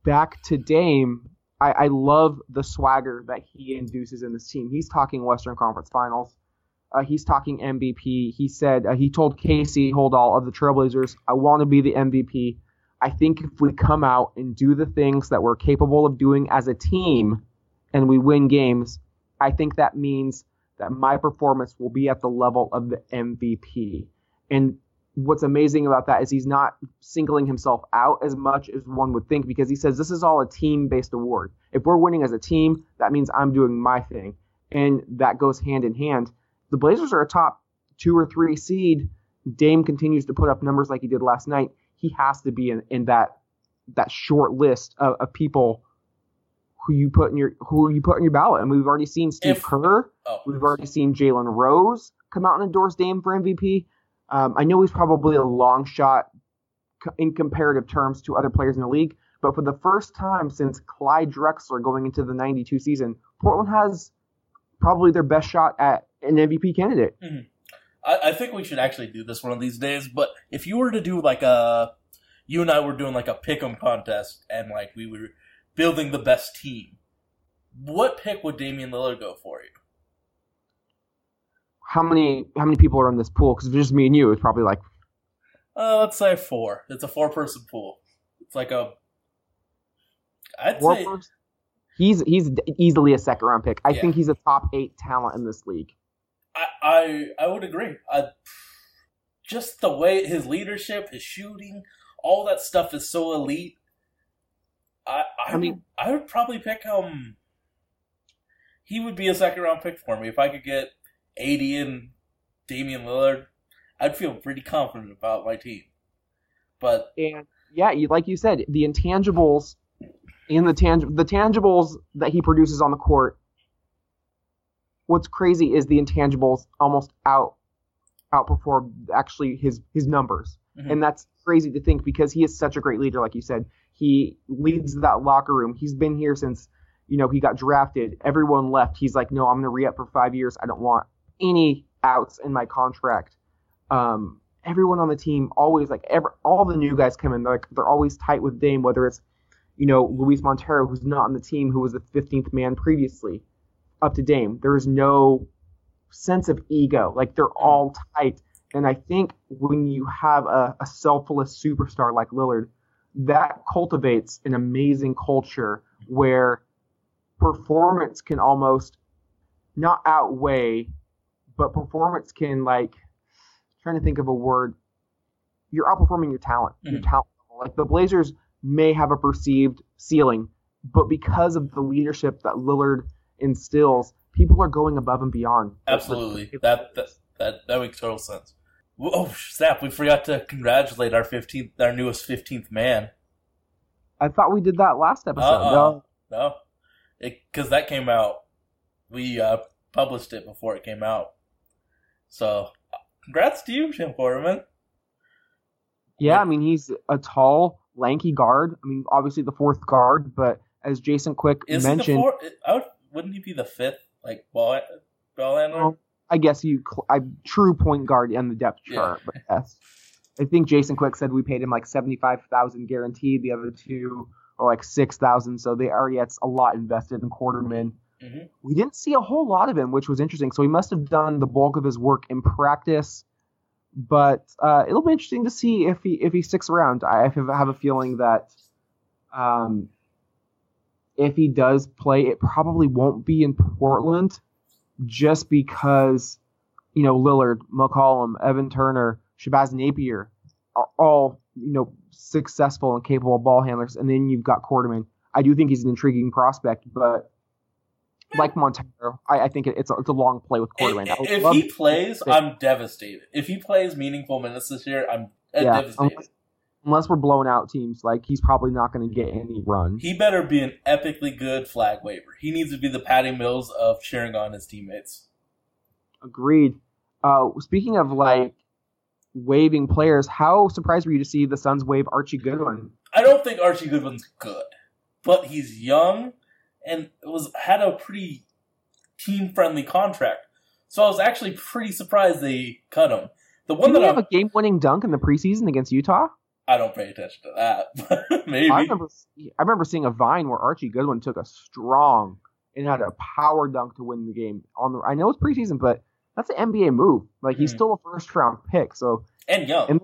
A: back to Dame, I, I love the swagger that he induces in this team. He's talking Western Conference Finals. Uh, he's talking MVP. He said uh, he told Casey Holdahl of the Trailblazers, "I want to be the MVP. I think if we come out and do the things that we're capable of doing as a team, and we win games, I think that means that my performance will be at the level of the MVP." And what's amazing about that is he's not singling himself out as much as one would think because he says this is all a team based award. If we're winning as a team, that means I'm doing my thing. And that goes hand in hand. The Blazers are a top two or three seed, Dame continues to put up numbers like he did last night, he has to be in, in that that short list of, of people who you put in your who you put in your ballot. And we've already seen Steve
B: If-
A: Kerr,
B: Oh,
A: we've already seen Jalen Rose come out and endorse Dame for MVP. Um, I know he's probably a long shot in comparative terms to other players in the league, but for the first time since Clyde Drexler going into the 92 season, Portland has probably their best shot at an MVP candidate.
B: I, I think we should actually do this one of these days. But if you were to do like a, you and I were doing like a pick'em contest, and like we were building the best team, what pick would Damian Lillard go for you?
A: How many how many people are in this pool? Because if it's just me and you, it's probably like
B: Uh, let's say four. It's a four-person pool. It's like a. I'd
A: four
B: say
A: first. He's he's easily a second round pick. I
B: Yeah.
A: think he's a top eight talent in this league.
B: I, I I would agree. I, just the way his leadership, his shooting, all that stuff is so elite. I I,
A: I mean-
B: I would probably pick him. He would be a second round pick for me if I could get eighty and Damian Lillard. I'd feel pretty confident about my team. But
A: And yeah, you, like you said, the intangibles in the tang- the tangibles that he produces on the court. What's crazy is the intangibles almost out outperform actually his his numbers,
B: Mhm.
A: and that's crazy to think because he is such a great leader. Like you said, he leads that locker room. He's been here since you know he got drafted. Everyone left. He's like, no, I'm going to re up for five years. I don't want any outs in my contract. Um, everyone on the team always like ever all the new guys come in they're like they're always tight with Dame whether it's you know Luis Montero who's not on the team who was the 15th man previously up to Dame. There is no sense of ego. Like they're all tight. And I think when you have a, a selfless superstar like Lillard that cultivates an amazing culture where performance can almost not outweigh but performance can like trying to think of a word. You're outperforming your talent. Your
B: Mhm.
A: talent level. Like the Blazers may have a perceived ceiling, but because of the leadership that Lillard instills, people are going above and beyond.
B: absolutely, that that that, that makes total sense. Oh snap! We forgot to congratulate our fifteenth, our newest fifteenth man.
A: I thought we did that last episode.
B: Uh-uh.
A: No.
B: No, because that came out. We uh, published it before it came out. So, congrats to you, Tim Quarterman.
A: Yeah, I mean he's a tall, lanky guard. I mean, obviously the fourth guard, but as Jason Quick
B: Is he the
A: mentioned,
B: four? Would, wouldn't he be the fifth, like ball ball handler?
A: Well, I guess you, I true point guard in the depth
B: Yeah.
A: chart, but yes. I think Jason Quick said we paid him like seventy five thousand guaranteed. The other two are like six thousand, so they already had a lot invested in Quarterman.
B: Mhm.
A: We didn't see a whole lot of him, which was interesting. So he must have done the bulk of his work in practice. But uh, it'll be interesting to see if he if he sticks around. I have have a feeling that um, if he does play, it probably won't be in Portland, just because you know Lillard, McCollum, Evan Turner, Shabazz Napier are all you know successful and capable ball handlers, and then you've got Quarterman. I do think he's an intriguing prospect, but like Montero, I, I think it, it's a, it's a long play with. I
B: If, if he plays, I'm devastated. If he plays meaningful minutes this year, I'm uh,
A: Yeah,
B: devastated.
A: unless, unless we're blowing out teams, like he's probably not going to get any run.
B: He better be an epically good flag waiver. He needs to be the Patty Mills of cheering on his teammates.
A: Agreed. Uh, speaking of like waving players, how surprised were you to see the Suns wave Archie Goodwin?
B: I don't think Archie Goodwin's good, but he's young and it was had a pretty team friendly contract. So I was actually pretty surprised they cut him. The one
A: Didn't he
B: that
A: have
B: I'm,
A: a game-winning dunk in the preseason against Utah?
B: I don't pay attention to that, maybe.
A: I remember, I remember seeing a vine where Archie Goodwin took a strong and had a power dunk to win the game. On the, I know it's preseason, but that's an NBA move. Like he's
B: Hmm.
A: still a first-round pick. So,
B: and young.
A: and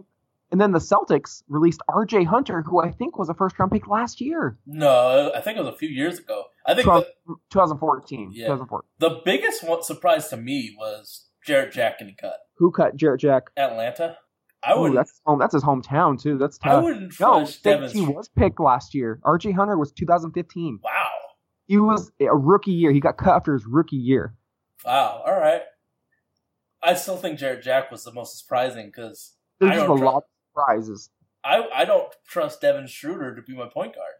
A: and then the Celtics released R.J. Hunter, who I think was a first-round pick last year,
B: no, I think it was a few years ago. I think
A: Twelve-
B: the,
A: 2014.
B: Yeah.
A: 2014.
B: the biggest one, surprise to me was Jarrett Jack getting cut.
A: Who cut Jarrett Jack?
B: Atlanta. I would.
A: that's his home. That's his hometown too. That's
B: I
A: tough.
B: wouldn't
A: No,
B: trust Devin.
A: he was picked last year. R.J. Hunter was 2015.
B: Wow.
A: He was a rookie year. He got cut after his rookie year.
B: Wow. All right. I still think Jarrett Jack was the most surprising because I
A: There's just a
B: don't,
A: lot of surprises.
B: I, I don't trust Dennis Schroder to be my point guard.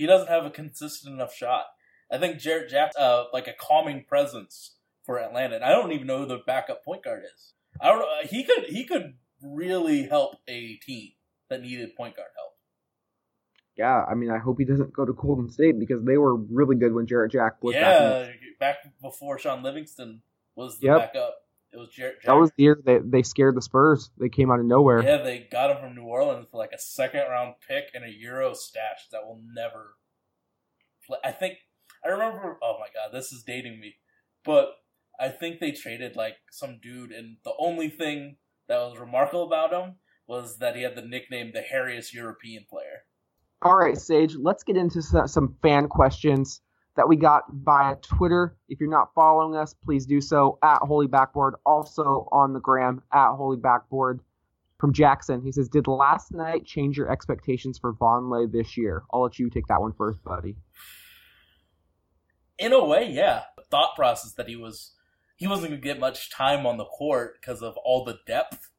B: He doesn't have a consistent enough shot. I think Jarrett Jack's uh, like a calming presence for Atlanta, and I don't even know who the backup point guard is. I don't know. He could he could really help a team that needed point guard help.
A: Yeah, I mean, I hope he doesn't go to Golden State because they were really good when Jarrett Jack was back.
B: yeah, back before Shaun Livingston was the
A: Yep.
B: backup. It was.
A: That was the year they they scared the Spurs. They came out of nowhere.
B: Yeah, they got him from New Orleans for like a second round pick and a Euro stash that will never. Play. I think I remember. Oh my god, this is dating me, but I think they traded like some dude, and the only thing that was remarkable about him was that he had the nickname the hairiest European player.
A: All right, Sage, let's get into some fan questions that we got via Twitter. If you're not following us, please do so at Holy Backboard. Also on the gram at Holy Backboard. From Jackson, he says, "Did last night change your expectations for Vonleh this year?" I'll let you take that one first, buddy.
B: In a way, yeah. The thought process that he was he wasn't going to get much time on the court because of all the depth,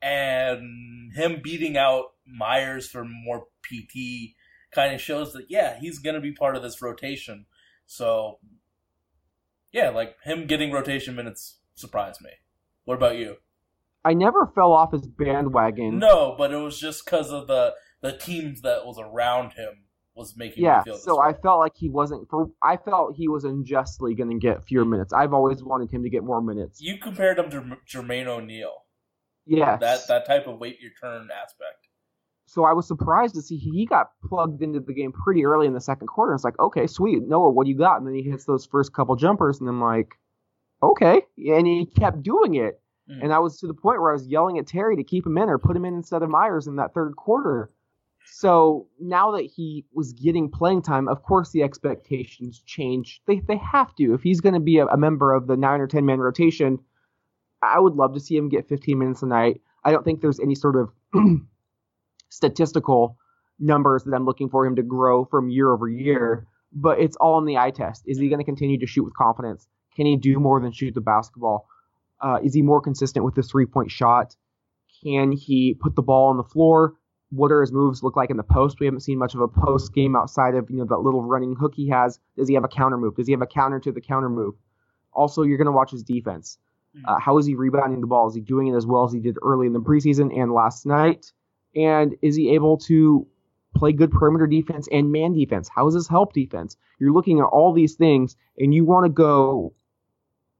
B: and him beating out Meyers for more PT kind of shows that yeah he's going to be part of this rotation. So yeah, like him getting rotation minutes surprised me. What about you?
A: I never fell off his bandwagon.
B: No, but it was just because of the the teams that was around him was making
A: Yeah,
B: feel
A: so
B: way.
A: I felt like he wasn't for. I felt he was unjustly going to get fewer minutes. I've always wanted him to get more minutes.
B: you compared him to Jermaine O'Neal.
A: Yeah,
B: that that type of wait your turn aspect.
A: So I was surprised to see he got plugged into the game pretty early in the second quarter. It's like, okay, sweet, Noah, what do you got? And then he hits those first couple jumpers, and I'm like, okay, and he kept doing it.
B: Mm.
A: And I was to the point where I was yelling at Terry to keep him in or put him in instead of Meyers in that third quarter. So now that he was getting playing time, of course the expectations change. They they have to. If he's going to be a, a member of the nine or ten man rotation, I would love to see him get 15 minutes a night. I don't think there's any sort of statistical numbers that I'm looking for him to grow from year over year, but it's all in the eye test. Is he going to continue to shoot with confidence? Can he do more than shoot the basketball? Uh, is he more consistent with his three point shot? Can he put the ball on the floor? What are his moves look like in the post? We haven't seen much of a post game outside of you know that little running hook he has. Does he have a counter move? Does he have a counter to the counter move? Also, you're going to watch his defense. Uh, how is he rebounding the ball? Is he doing it as well as he did early in the preseason and last night? And is he able to play good perimeter defense and man defense? How is his help defense? You're looking at all these things, and you want to go.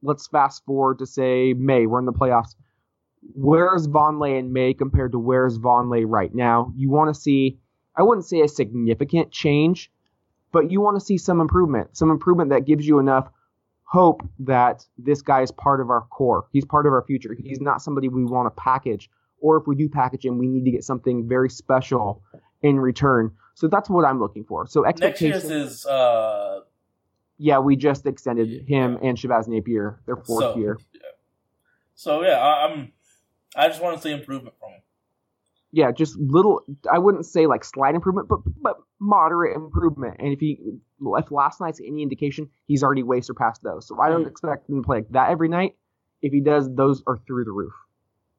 A: Let's fast forward to say May. We're in the playoffs. Where's Vonleh in May compared to where's Vonleh right now? You want to see. I wouldn't say a significant change, but you want to see some improvement. Some improvement that gives you enough hope that this guy is part of our core. He's part of our future. He's not somebody we want to package, or if we do package him, we need to get something very special in return. So that's what I'm looking for. So
B: Next year's
A: expectations.
B: is uh,
A: yeah, we just extended him and Shabazz Napier their fourth
B: so,
A: year.
B: So yeah, I, I'm. I just want to see improvement from him.
A: Yeah, just little. I wouldn't say like slight improvement, but but moderate improvement. And if he, if last night's any indication, he's already way surpassed those. So I don't
B: Mm.
A: expect him to play like that every night. If he does, those are through the roof.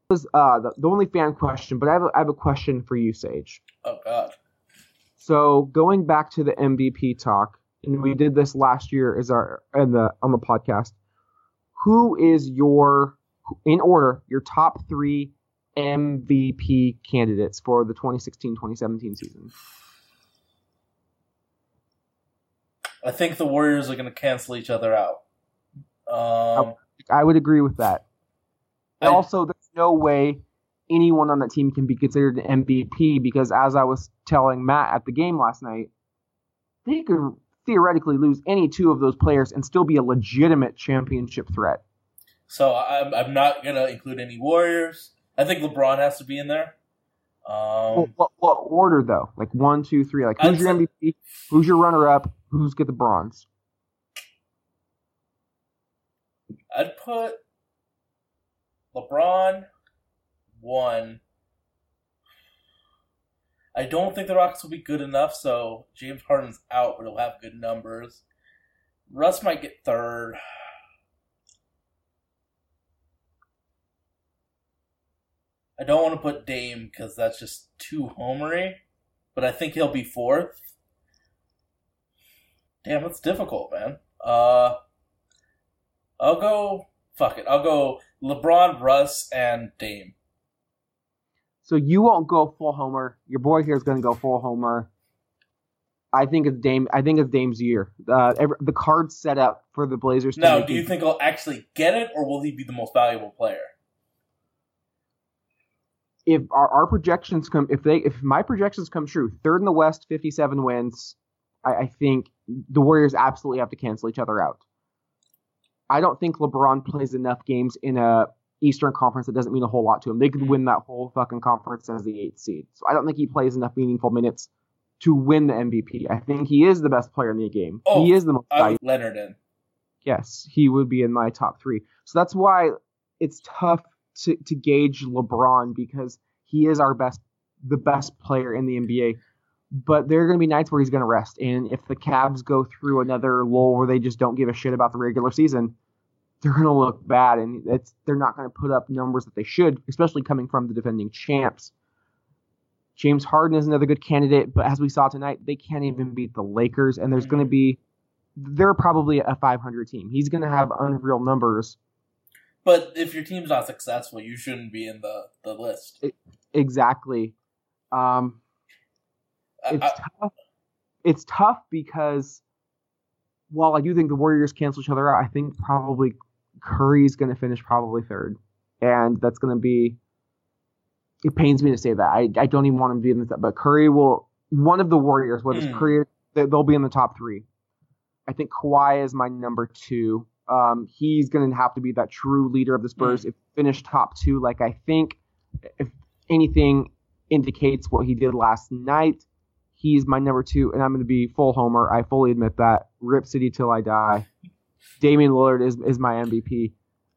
A: Is uh, the, the only fan question, but I have a, I have a question for you, Sage.
B: Oh God.
A: So going back to the MVP talk, and we did this last year as our in the on the podcast. Who is your in order your top three MVP candidates for the 2016-2017 season?
B: I think the Warriors are going to cancel each other out. Um,
A: I would agree with that. And
B: I-
A: also, there's no way anyone on that team can be considered an MVP because, as I was telling Matt at the game last night, they could theoretically lose any two of those players and still be a legitimate championship threat.
B: so I'm, I'm not going to include any Warriors. I think LeBron has to be in there. Um,
A: what, what order though? Like one, two, three. Like who's
B: I'd
A: your
B: say-
A: MVP? Who's your runner-up? Who's get the bronze?
B: I'd put LeBron one. I don't think the Rockets will be good enough, so James Harden's out, but he'll have good numbers. Russ might get third. I don't want to put Dame because that's just too homery, but I think he'll be fourth. Damn, that's difficult, man. Uh, I'll go. Fuck it. I'll go LeBron, Russ, and Dame.
A: So you won't go full homer. Your boy here is going to go full homer. I think it's Dame. I think it's Dame's year. Uh, every, the card set up for the Blazers.
B: Now, do you think he'll actually get it, or will he be the most valuable player?
A: if our, our projections come, if they, if my projections come true, third in the West, fifty-seven wins. I, I think the Warriors absolutely have to cancel each other out. I don't think LeBron plays enough games in a Eastern Conference that doesn't mean a whole lot to him. They could win that whole fucking conference as the eighth seed. So I don't think he plays enough meaningful minutes to win the MVP. I think he is the best player in the game.
B: Oh,
A: he is the most
B: I
A: valuable.
B: Leonard in.
A: Yes, he would be in my top three. So that's why it's tough to, to gauge LeBron because he is our best, the best player in the NBA. But there are going to be nights where he's going to rest. And if the Cavs go through another lull where they just don't give a shit about the regular season, they're going to look bad. And it's they're not going to put up numbers that they should, especially coming from the defending champs. James Harden is another good candidate, but as we saw tonight, they can't even beat the Lakers. And there's going to be they're probably a 500 team. He's going to have unreal numbers.
B: But if your team's not successful, you shouldn't be in the, the list.
A: Exactly. Um, it's
B: I-
A: tough. It's tough because while I do think the Warriors cancel each other out, I think probably Curry's going to finish probably third, and that's going to be. It pains me to say that. I, I don't even want him to be in the but Curry will one of the Warriors, whether it's
B: Hmm.
A: Curry, they- they'll be in the top three. I think Kawhi is my number two. Um, he's going to have to be that true leader of the Spurs. If finish top two, like I think, if anything indicates what he did last night, he's my number two, and I'm going to be full homer. I fully admit that. Rip City till I die. Damian Lillard is is my MVP.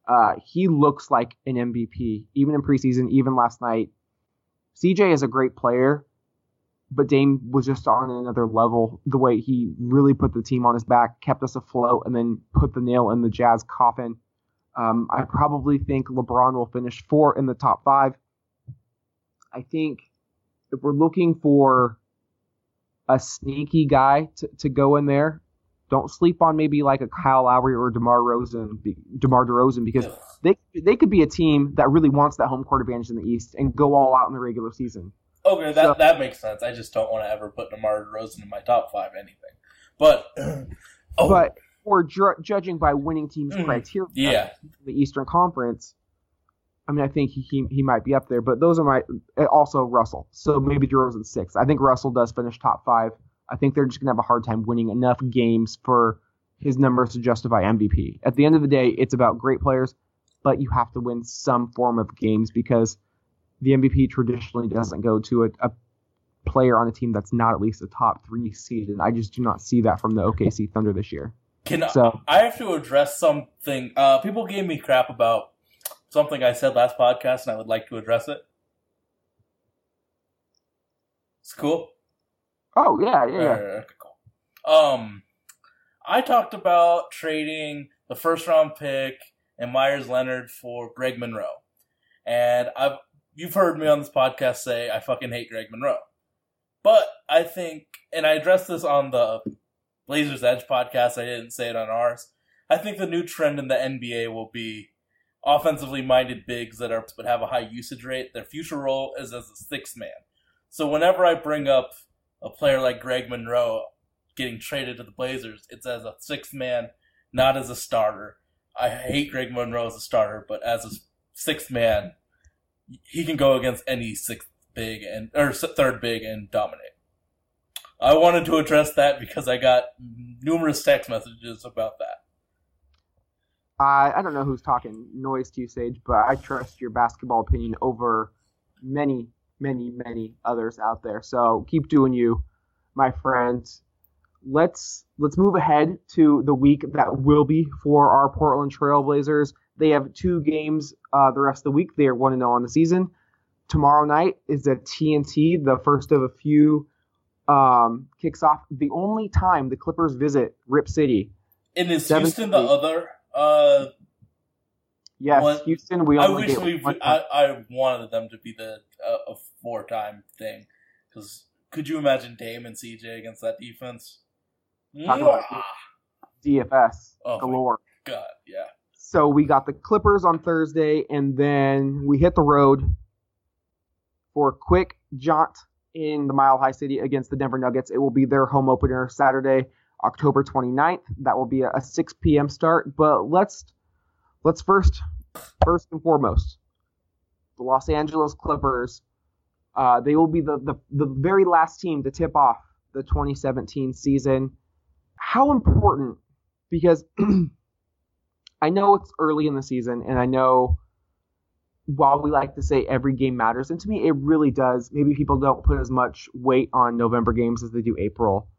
A: Uh, he looks like an MVP, even in preseason, even last night. CJ is a great player, but Dame was just on another level. The way he really put the team on his back, kept us afloat, and then put the nail in the Jazz coffin. Um, I probably think LeBron will finish four in the top five. I think if we're looking for a sneaky guy to, to go in there, don't sleep on maybe like a Kyle Lowry or DeMar Rosen, DeMar DeRozan, because they they could be a team that really wants that home court advantage in the East and go all out in the regular season.
B: Okay, that
A: So-
B: that makes sense. I just don't want to ever put DeMar DeRozan in my top five anything. But oh,
A: But or ju- judging by winning teams'
B: Mm,
A: criteria,
B: yeah,
A: the Eastern Conference, I mean, I think he, he he might be up there. But those are my also Russell. So maybe DeRozan six. I think Russell does finish top five. I think they're just gonna have a hard time winning enough games for his numbers to justify MVP. At the end of the day, it's about great players, but you have to win some form of games because the MVP traditionally doesn't go to a, a player on a team that's not at least a top three seed, and I just do not see that from the OKC Thunder this year.
B: can
A: So-
B: I have to address something? Uh, people gave me crap about something I said last podcast, and I would like to address it. It's cool.
A: Oh yeah, yeah.
B: Alright, okay, cool. Um, I talked about trading the first round pick and Meyers Leonard for Greg Monroe, and I've you've heard me on this podcast say I fucking hate Greg Monroe, but I think, and I addressed this on the Blazers Edge podcast. I didn't say it on ours. I think the new trend in the NBA will be offensively minded bigs that are but have a high usage rate. Their future role is as a sixth man. So whenever I bring up a player like Greg Monroe getting traded to the Blazers, it's as a sixth man, not as a starter. I hate Greg Monroe as a starter, but as a sixth man, he can go against any sixth big and or third big and dominate. I wanted to address that because I got numerous text messages about that.
A: I I don't know who's talking noise to you, Sage, but I trust your basketball opinion over many, many, many others out there. So keep doing you, my friend. Let's let's move ahead to the week that will be for our Portland Trailblazers. They have two games uh, the rest of the week. They are one and zero on the season. Tomorrow night is at TNT, the first of a few um, kicks off. The only time the Clippers visit Rip City
B: And is Houston the other? Uh,
A: Yes,
B: One-
A: Houston. We
B: I wish we. I, I wanted them to be the uh, a four time thing because could you imagine Dame and CJ against that defense?
A: DFS
B: Oh,
A: galore.
B: God, yeah.
A: So we got the Clippers on Thursday, and then we hit the road for a quick jaunt in the Mile High City against the Denver Nuggets. It will be their home opener Saturday, October 29th. That will be a, a 6 p.m. start. But let's let's first first and foremost, the Los Angeles Clippers. Uh, they will be the, the the very last team to tip off the 2017 season. How important? Because I know it's early in the season, and I know while we like to say every game matters, and to me it really does. Maybe people don't put as much weight on November games as they do April.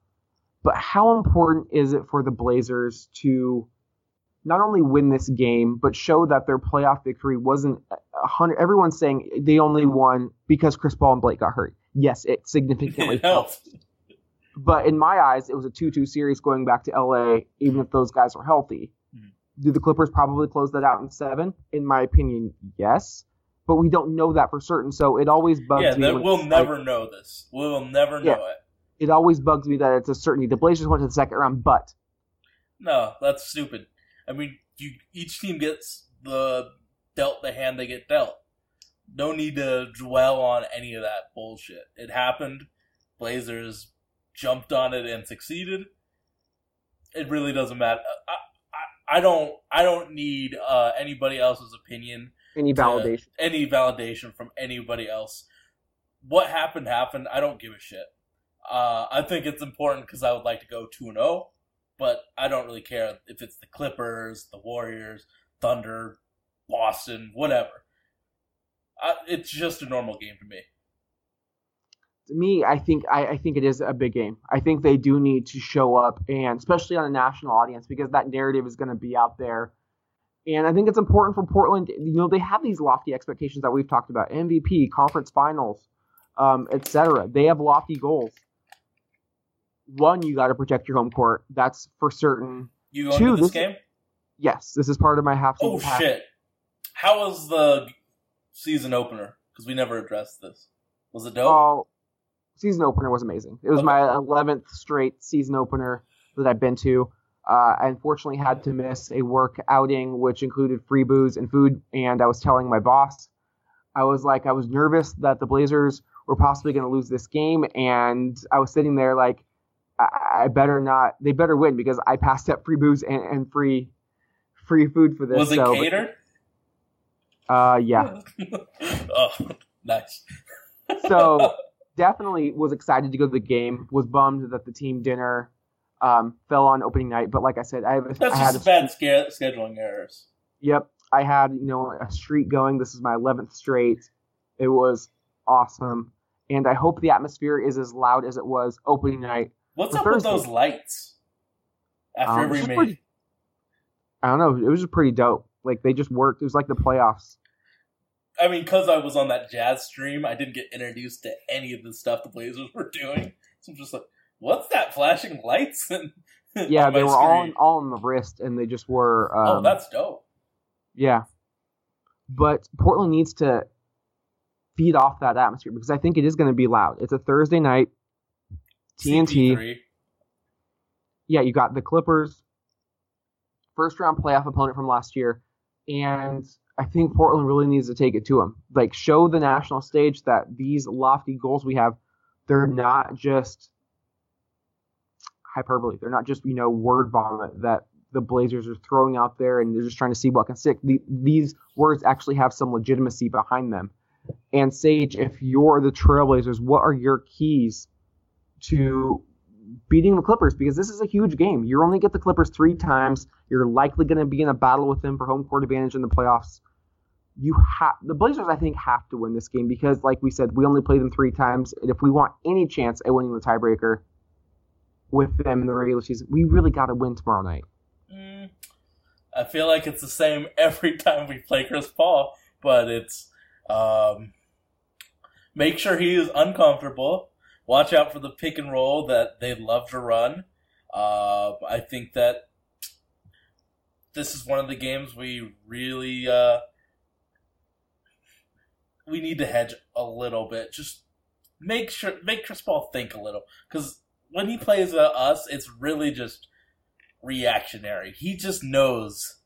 A: But how important is it for the Blazers to not only win this game, but show that their playoff victory wasn't a hundred? Everyone's saying they only won because Chris Paul and Blake got hurt. Yes, it significantly
B: It helped.
A: but in my eyes, it was a 2-2 series going back to LA, even if those guys were healthy.
B: Mhm.
A: Do the Clippers probably close that out in seven? In my opinion, yes. But we don't know that for certain, so it always bugs
B: Yeah,
A: me. when
B: we'll never
A: like-
B: know this. We'll never
A: Yeah.
B: know it.
A: It always bugs me that it's a certainty. The Blazers went to the second round, but
B: No, that's stupid. I mean, you each team gets the dealt the hand they get dealt. No need to dwell on any of that bullshit. It happened. Blazers jumped on it and succeeded. It really doesn't matter. I, I, I don't. I don't need uh, anybody else's opinion
A: any validation.
B: any validation from anybody else. What happened happened. I don't give a shit. Uh, I think it's important because I would like to go two and zero, but I don't really care if it's the Clippers, the Warriors, Thunder, Boston, whatever. I, it's just a normal game to me.
A: to me, I think I, I think it is a big game. I think they do need to show up, and especially on a national audience, because that narrative is going to be out there. And I think it's important for Portland. You know, they have these lofty expectations that we've talked about: MVP, conference finals, um, etc. They have lofty goals. One, you got to protect your home court. That's for certain.
B: You going
A: Two,
B: to this
A: this-
B: game?
A: Yes, this is part of my half
B: Oh
A: pass.
B: shit! How was the season opener? Because we never addressed this. Was it dope?
A: Oh, season opener was amazing. It was
B: Okay.
A: my 11th straight season opener that I've been to. Uh, I unfortunately had to miss a work outing, which included free booze and food. And I was telling my boss, I was like, I was nervous that the Blazers were possibly going to lose this game. And I was sitting there like, I, I better not, they better win because I passed up free booze and, and free free food for this.
B: was it
A: so,
B: catered?
A: Uh, yeah.
B: oh, nice.
A: so definitely was excited to go to the game. Was bummed that the team dinner um, fell on opening night, but like I said, I have a,
B: That's
A: I had
B: just
A: a,
B: bad sca- scheduling errors.
A: Yep, I had you know a streak going. This is my 11th straight. It was awesome, and I hope the atmosphere is as loud as it was opening night.
B: What's up with those lights? After
A: Um,
B: every
A: it's just
B: match,
A: pretty- I don't know. It was just pretty dope. Like they just worked. It was like the playoffs.
B: I mean, because I was on that jazz stream, I didn't get introduced to any of the stuff the Blazers were doing. So I'm just like, what's that flashing lights?
A: Yeah, they were all
B: screen?
A: all on the wrist, and they just were. Um,
B: oh, that's dope.
A: Yeah. But Portland needs to feed off that atmosphere because I think it is going to be loud. It's a Thursday night. TNT.
B: CP3.
A: Yeah, you got the Clippers, first round playoff opponent from last year. And I think Portland really needs to take it to them. Like, show the national stage that these lofty goals we have, they're not just hyperbole. They're not just, you know, word vomit that the Blazers are throwing out there and they're just trying to see what can stick. The, these words actually have some legitimacy behind them. And Sage, if you're the Trailblazers, what are your keys to beating the Clippers? Because this is a huge game. You only get the Clippers three times. You're likely going to be in a battle with them for home court advantage in the playoffs. You have the Blazers, I think, have to win this game because, like we said, we only play them three times, and if we want any chance at winning the tiebreaker with them in the regular season, we really got to win tomorrow night.
B: Mm, I feel like it's the same every time we play Chris Paul, but it's um, make sure he is uncomfortable. Watch out for the pick and roll that they love to run. Uh, I think that this is one of the games we really uh, we need to hedge a little bit. Just make sure make Chris Paul think a little because when he plays us, it's really just reactionary. He just knows,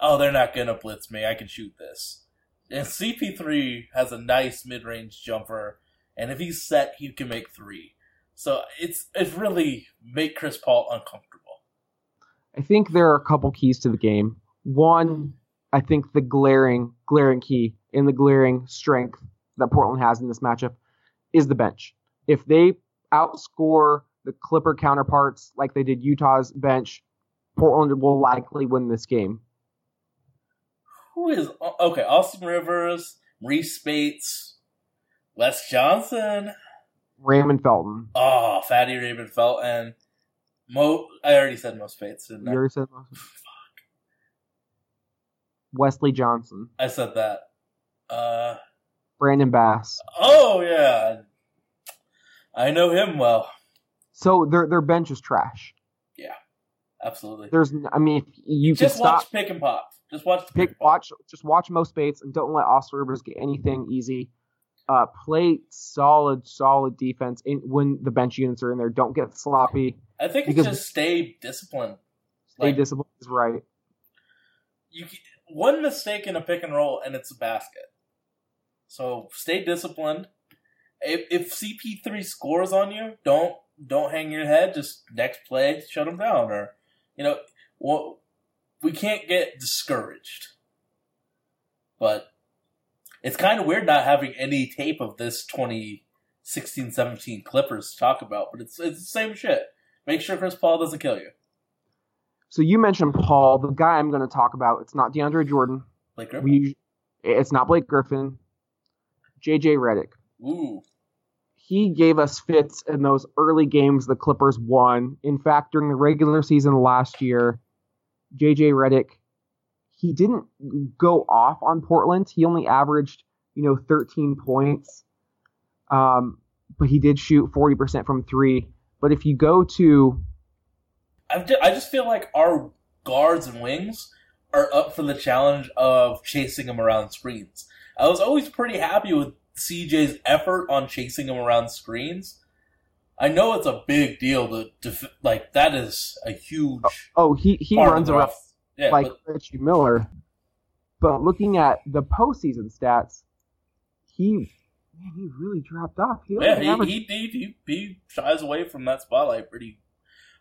B: oh, they're not gonna blitz me. I can shoot this. And CP3 has a nice mid range jumper, and if he's set, he can make three. So it's it's really make Chris Paul uncomfortable.
A: I think there are a couple keys to the game. One, I think the glaring, glaring key and the glaring strength that Portland has in this matchup is the bench. If they outscore the Clipper counterparts like they did Utah's bench, Portland will likely win this game.
B: Who is okay? Austin Rivers, Reese Bates, Wes Johnson.
A: Raymond Felton.
B: Oh, Fatty Raymond Felton. Mo, I already said Mo Speights, didn't I?
A: You already said most. Fuck. Wesley Johnson.
B: I said that. Uh,
A: Brandon Bass.
B: oh yeah, I know him well.
A: So their their bench is trash.
B: Yeah, absolutely.
A: There's, I mean, you can
B: Just watch
A: stop,
B: pick and pop. Just watch the
A: pick, watch, just watch most Speights and don't let Austin Rivers get anything easy. Uh, play solid, solid defense in, when the bench units are in there. Don't get sloppy.
B: I think it's just stay disciplined.
A: Stay
B: Like,
A: disciplined is right.
B: you one mistake in a pick and roll and it's a basket. So stay disciplined. If, if CP3 scores on you, don't don't hang your head. Just next play, shut him down, or you know, well, we can't get discouraged. But it's kind of weird not having any tape of this 2016-17 Clippers to talk about. But it's it's the same shit. Make sure Chris Paul doesn't kill you.
A: So you mentioned Paul, the guy I'm going to talk about. It's not DeAndre Jordan.
B: Like Griffin.
A: We, it's not Blake Griffin. JJ Redick.
B: Ooh,
A: he gave us fits in those early games the Clippers won. In fact, during the regular season last year, JJ Redick, he didn't go off on Portland. He only averaged, you know, 13 points. Um, but he did shoot 40% from three. But if you go to,
B: I just, feel like our guards and wings are up for the challenge of chasing him around screens. I was always pretty happy with CJ's effort on chasing him around screens. I know it's a big deal to, to like that is a huge
A: oh, he, he runs around
B: Yeah,
A: like
B: but
A: Reggie Miller. But looking at the postseason stats, he man, he really dropped off. He
B: yeah, he, he, he, he, shies away from that spotlight pretty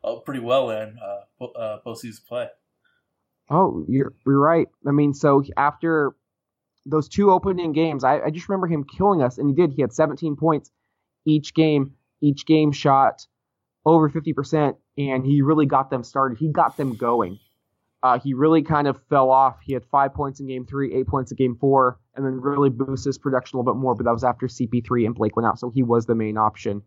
B: uh, pretty well in uh, uh, postseason play.
A: Oh, you're you're right. I mean, so after those two opening games, I, I just remember him killing us, and he did. He had 17 points each game. Each game shot over 50%, and he really got them started. He got them going. Uh, he really kind of fell off. He had five points in game three, eight points in game four, and then really boosted his production a little bit more. But that was after CP3 and Blake went out, so he was the main option.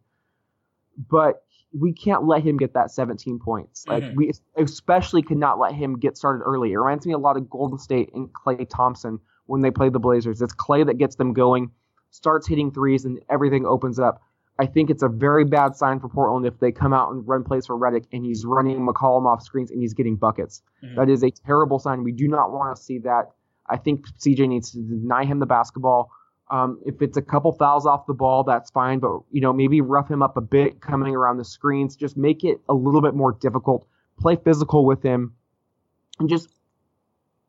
A: But we can't let him get that 17 points. Like
B: Mhm.
A: we especially could not let him get started early. It reminds me a lot of Golden State and Klay Thompson when they played the Blazers. It's Klay that gets them going, starts hitting threes, and everything opens up. I think it's a very bad sign for Portland if they come out and run plays for Redick and he's running McCollum off screens and he's getting buckets.
B: Mhm.
A: That is a terrible sign. We do not want to see that. I think CJ needs to deny him the basketball. Um, if it's a couple fouls off the ball, that's fine. But you know, maybe rough him up a bit coming around the screens. Just make it a little bit more difficult. Play physical with him, and just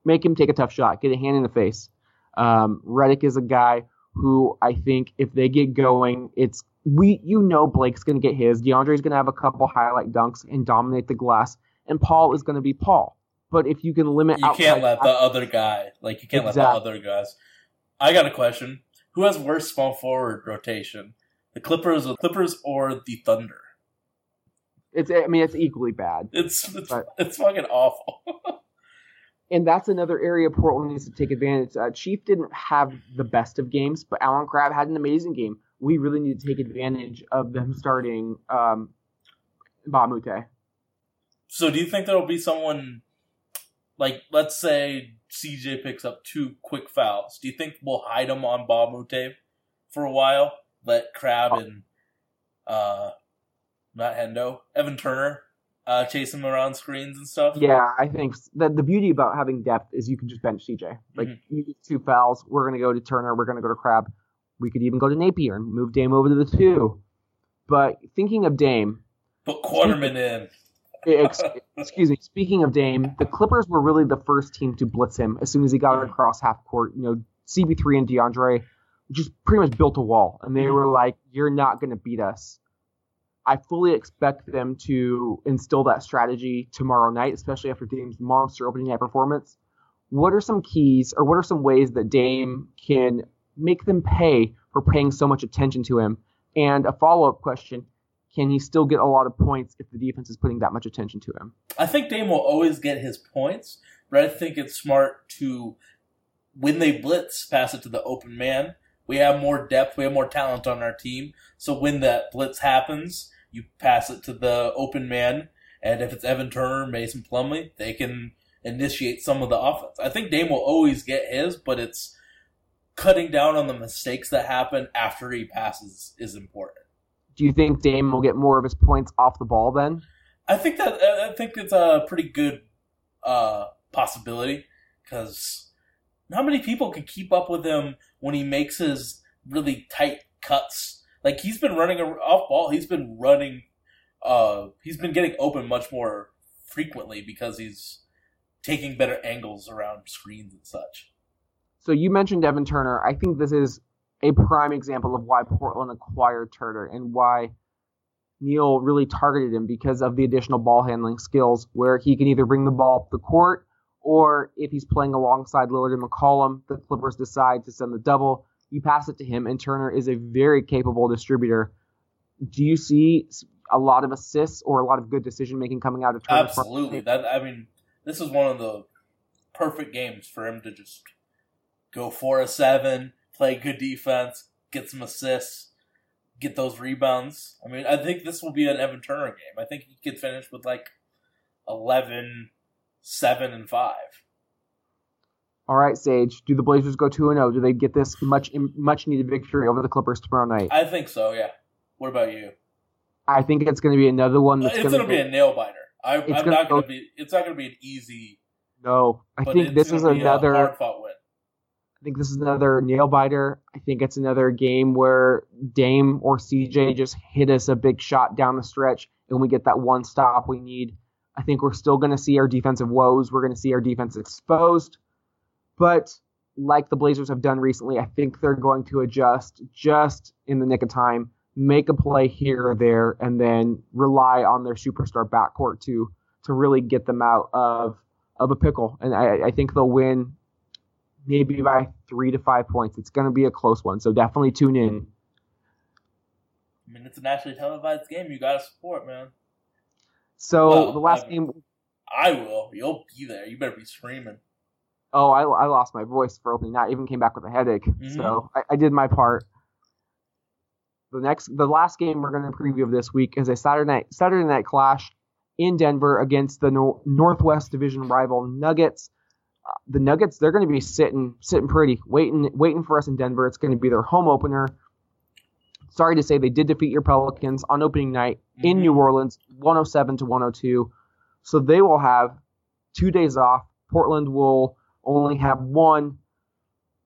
A: make him take a tough shot. Get a hand in the face. Um, Redick is a guy who I think if they get going, it's we you know Blake's going to get his. DeAndre's going to have a couple highlight dunks and dominate the glass, and Paul is going to be Paul. But if you can limit,
B: You can't let the other guy like you can't let the other guys. I got a question: Who has worse small forward rotation, the Clippers, or Clippers, or the Thunder?
A: it's I mean it's equally bad.
B: It's it's,
A: Right.
B: it's fucking awful.
A: And that's another area Portland needs to take advantage. Uh, Chief didn't have the best of games, but Allen Crabbe had an amazing game. We really need to take advantage of them starting um, Mbah a Moute.
B: so, do you think there'll be someone like, let's say CJ picks up two quick fouls? Do you think we'll hide them on Mbah a Moute for a while? Let Crabbe and uh, not Hendo, Evan Turner uh, chase him around screens and stuff.
A: Yeah, I think s- the the beauty about having depth is you can just bench CJ. Like
B: Mhm.
A: you get two fouls, we're gonna go to Turner, we're gonna go to Crabbe. We could even go to Napier and move Dame over to the two. But thinking of Dame,
B: Put Quarterman in.
A: ex- excuse me, speaking of Dame, the Clippers were really the first team to blitz him as soon as he got across half court. You know, CP3 and DeAndre just pretty much built a wall, and they were like, "You're not going to beat us." I fully expect them to instill that strategy tomorrow night, especially after Dame's monster opening night performance. What are some keys, or what are some ways that Dame can make them pay for paying so much attention to him? And a follow up question can he still get a lot of points if the defense is putting that much attention to him?
B: I think Dame will always get his points, but I think it's smart to, when they blitz, pass it to the open man. We have more depth, we have more talent on our team. So when that blitz happens, you pass it to the open man, and if it's Evan Turner, Mason Plumlee, they can initiate some of the offense. I think Dame will always get his, but it's cutting down on the mistakes that happen after he passes is important.
A: Do you think Dame will get more of his points off the ball then?
B: I think that I think it's a pretty good uh, possibility because not many people can keep up with him when he makes his really tight cuts. Like he's been running off ball, he's been running. Uh, he's been getting open much more frequently because he's taking better angles around screens and such.
A: So you mentioned Evan Turner. I think this is a prime example of why Portland acquired Turner and why Neil really targeted him because of the additional ball handling skills, where he can either bring the ball up the court or if he's playing alongside Lillard and McCollum, the Clippers decide to send the double. You pass it to him, and Turner is a very capable distributor. Do you see a lot of assists or a lot of good decision making coming out of Turner?
B: Absolutely. That I mean, this is one of the perfect games for him to just go for a seven, play good defense, get some assists, get those rebounds. I mean, I think this will be an Evan Turner game. I think he could finish with like 11, 7, and 5.
A: All right, Sage. Do the Blazers go two and zero? Do they get this much much needed victory over the Clippers tomorrow night?
B: I think so, yeah. What about you?
A: I think it's going to be another one that's
B: It's
A: going to
B: be a nail biter. I, I'm
A: gonna
B: not going
A: go-
B: to be. It's not going to be an easy.
A: no. I think this is another.
B: hard fought win.
A: I think this is another nail biter. I think it's another game where Dame or CJ just hit us a big shot down the stretch, and we get that one stop we need. I think we're still going to see our defensive woes. We're going to see our defense exposed, but like the Blazers have done recently, I think they're going to adjust just in the nick of time, make a play here or there, and then rely on their superstar backcourt to to really get them out of of a pickle. And I, I think they'll win maybe by three to five points. It's going to be a close one, so definitely tune in.
B: I mean, it's a nationally televised game. You got to support, man.
A: So
B: Well,
A: the last
B: I-
A: game,
B: I will. You'll be there. You better be screaming.
A: oh, I, I lost my voice for opening night. Even came back with a headache,
B: Mhm.
A: so I, I did my part. The next, the last game we're going to preview of this week is a Saturday night Saturday night clash in Denver against the Nor- Northwest Division rival Nuggets. Uh, the Nuggets they're going to be sitting sitting pretty, waiting waiting for us in Denver. It's going to be their home opener. Sorry to say they did defeat your Pelicans on opening night in
B: Mhm.
A: New Orleans, 107 to 102. So they will have two days off. Portland will only have one.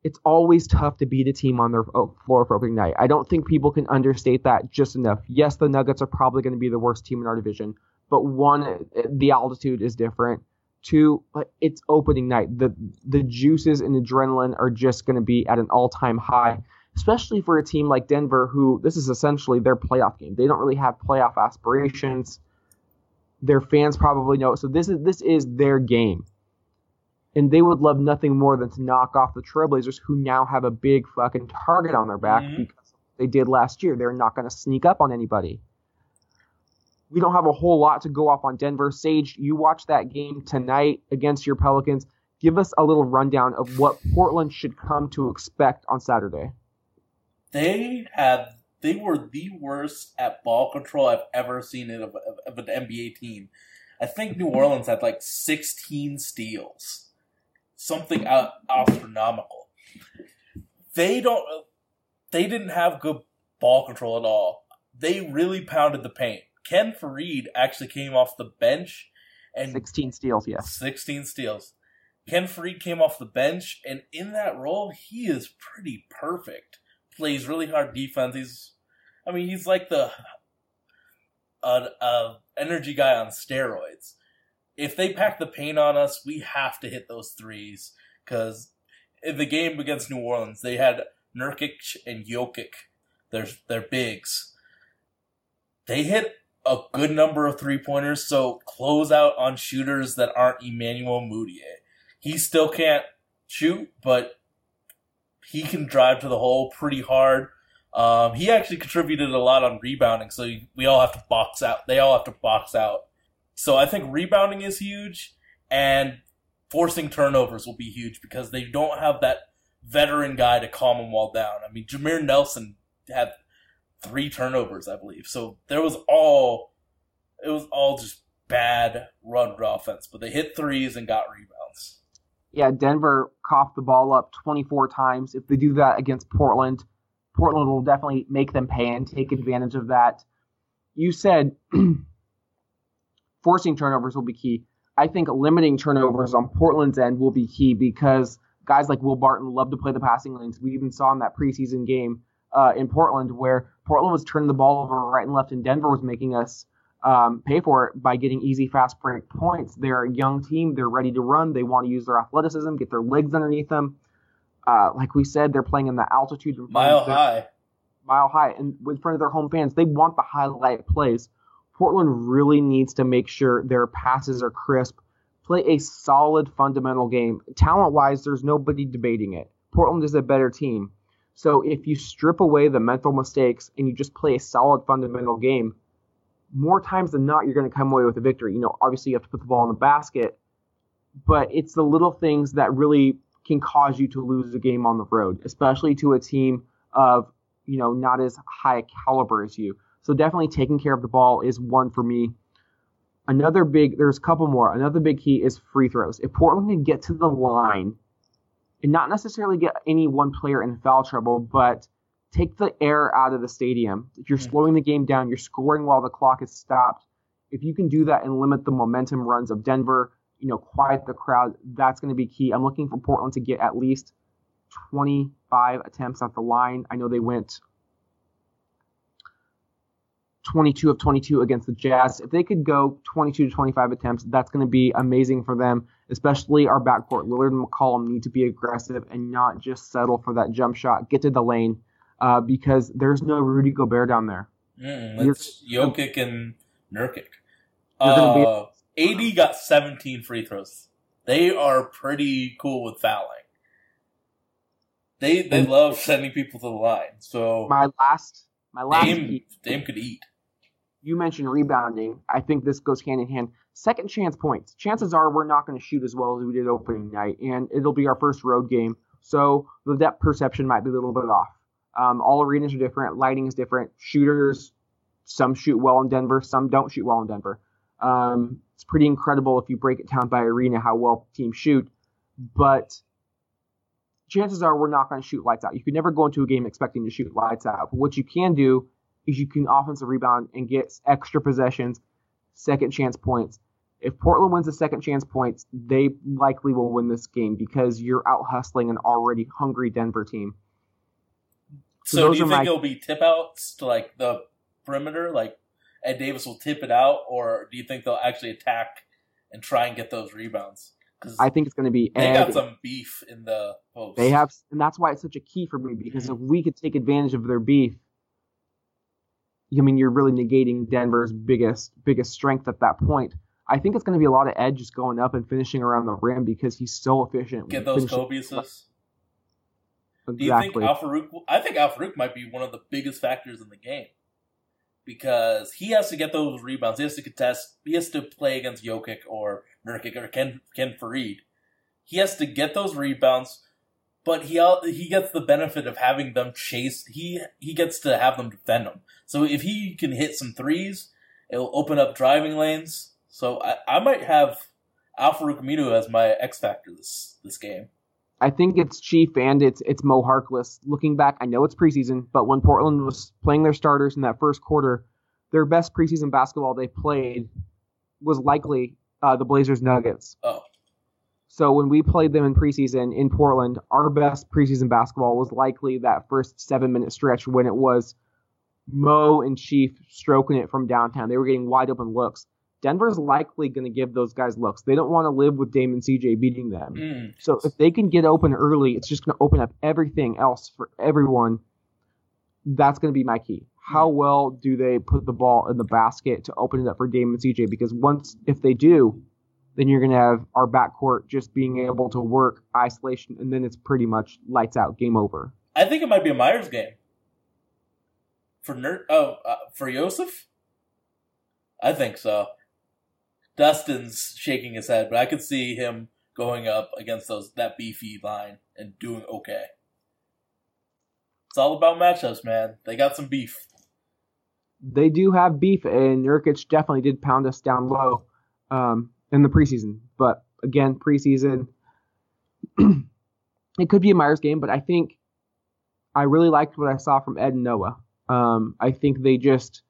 A: It's always tough to beat a team on their floor for opening night. I don't think people can understate that just enough. Yes, the Nuggets are probably going to be the worst team in our division, but one, the altitude is different. Two, it's opening night. The the juices and adrenaline are just going to be at an all time high, especially for a team like Denver, who this is essentially their playoff game. They don't really have playoff aspirations. Their fans probably know. it. So this is this is their game and they would love nothing more than to knock off the Trailblazers, who now have a big fucking target on their back
B: Mhm.
A: because they did last year. They're not going to sneak up on anybody. We don't have a whole lot to go off on Denver. Sage, you watch that game tonight against your Pelicans. Give us a little rundown of what Portland should come to expect on Saturday.
B: They had they were the worst at ball control I've ever seen it of, of, of an NBA team. I think New Orleans had like 16 steals, something out, astronomical. They don't. They didn't have good ball control at all. They really pounded the paint. Ken Faried actually came off the bench and
A: 16 steals, yes.
B: 16 steals. Ken Faried came off the bench, and in that role, he is pretty perfect. Plays really hard defense. He's, I mean, he's like the uh, uh, energy guy on steroids. If they pack the paint on us, we have to hit those threes because in the game against New Orleans, they had Nurkic and Jokic. They're, they're bigs. They hit a good number of three pointers, so close out on shooters that aren't Emmanuel Mudiay. He still can't shoot, but he can drive to the hole pretty hard. Um, he actually contributed a lot on rebounding, so we all have to box out. They all have to box out. So I think rebounding is huge, and forcing turnovers will be huge because they don't have that veteran guy to calm them all down. I mean, Jameer Nelson had three turnovers, I believe. So there was all it was all just bad run offense, but they hit threes and got rebounds.
A: Yeah, Denver coughed the ball up 24 times. If they do that against Portland, Portland will definitely make them pay and take advantage of that. You said forcing turnovers will be key. I think limiting turnovers on Portland's end will be key because guys like Will Barton love to play the passing lanes. We even saw in that preseason game uh, in Portland where Portland was turning the ball over right and left, and Denver was making us um, pay for it by getting easy, fast break points. They're a young team. They're ready to run. They want to use their athleticism, get their legs underneath them. Uh, like we said, they're playing in the altitude.
B: Mile
A: their-
B: high.
A: mile high and in front of their home fans. They want the highlight plays. Portland really needs to make sure their passes are crisp. Play a solid fundamental game. Talent wise, there's nobody debating it. Portland is a better team. So if you strip away the mental mistakes and you just play a solid fundamental game, more times than not, you're going to come away with a victory. You know, obviously you have to put the ball in the basket, but it's the little things that really can cause you to lose a game on the road, especially to a team of you know, not as high a caliber as you. So definitely taking care of the ball is one for me. Another big, there's a couple more. Another big key is free throws. If Portland can get to the line and not necessarily get any one player in foul trouble, but take the air out of the stadium. If you're hmm. slowing the game down, you're scoring while the clock is stopped. If you can do that and limit the momentum runs of Denver, you know, quiet the crowd, that's going to be key. I'm looking for Portland to get at least 25 attempts at the line. I know they went 22 of 22 against the Jazz. If they could go 22 to 25 attempts, that's going to be amazing for them, especially our backcourt. Lillard and McCollum need to be aggressive and not just settle for that jump shot, get to the lane, uh, because there's no Rudy Gobert down there.
B: Mm, it's Jokic and Nurkic.
A: Be-
B: Uh, AD got 17 free throws. They are pretty cool with fouling. They they
A: And-
B: love sending people to the line. So
A: My last, my last
B: Dame
A: key,
B: Dame could eat.
A: you mentioned rebounding. I think this goes hand in hand. Second chance points. Chances are we're not going to shoot as well as we did opening night, and it'll be our first road game. So the depth perception might be a little bit off. Um, all arenas are different. Lighting is different. Shooters, some shoot well in Denver, some don't shoot well in Denver. Um, it's pretty incredible if you break it down by arena how well teams shoot. But chances are we're not going to shoot lights out. You could never go into a game expecting to shoot lights out. But what you can do is you can offensive rebound and get extra possessions, second chance points. If Portland wins the second chance points, they likely will win this game because you're out hustling an already hungry Denver team. So
B: So, do you think
A: my-
B: it'll be tip outs to like the perimeter, like Ed Davis will tip it out, or do you think they'll actually attack and try and get those rebounds? Because
A: I think it's going to be
B: they
A: Ed.
B: got some beef in the post.
A: They have, and that's why it's such a key for me because if we could take advantage of their beef, I mean, you're really negating Denver's biggest biggest strength at that point. I think it's going to be a lot of Ed just going up and finishing around the rim because he's so efficient.
B: get those Kobe assists. Do you think Al Farouk? I think Al-Farouq might be one of the biggest factors in the game because he has to get those rebounds. He has to contest. He has to play against Jokic or Nurkic or Ken Ken Faried. He has to get those rebounds, but he he gets the benefit of having them chase. He he gets to have them defend him. So if he can hit some threes, it'll open up driving lanes. So I, I might have Al-Farouq Aminu as my X factor this this game.
A: I think it's Chief and it's it's Mo Harkless. Looking back, I know it's preseason, but when Portland was playing their starters in that first quarter, their best preseason basketball they played was likely uh, the Blazers Nuggets.
B: Oh,
A: So when we played them in preseason in Portland, our best preseason basketball was likely that first seven minute stretch when it was Mo and Chief stroking it from downtown. They were getting wide open looks. Denver's likely going to give those guys looks. They don't want to live with Dame and CJ beating them.
B: mm.
A: So if they can get open early, it's just going to open up everything else for everyone. That's going to be my key. How well do they put the ball in the basket to open it up for Dame and CJ? Because once, if they do, then you're going to have our backcourt just being able to work isolation, and then it's pretty much lights out, game over.
B: I think it might be a Meyers game for Ner- Oh, uh, for Jusuf. I think so. Dustin's shaking his head, but I could see him going up against those that beefy line and doing okay. It's all about matchups, man. They got some beef.
A: They do have beef, and Nurkic definitely did pound us down low um, in the preseason. But again, preseason, it could be a Meyers game, but I think I really liked what I saw from Ed and Noah. Um, I think they just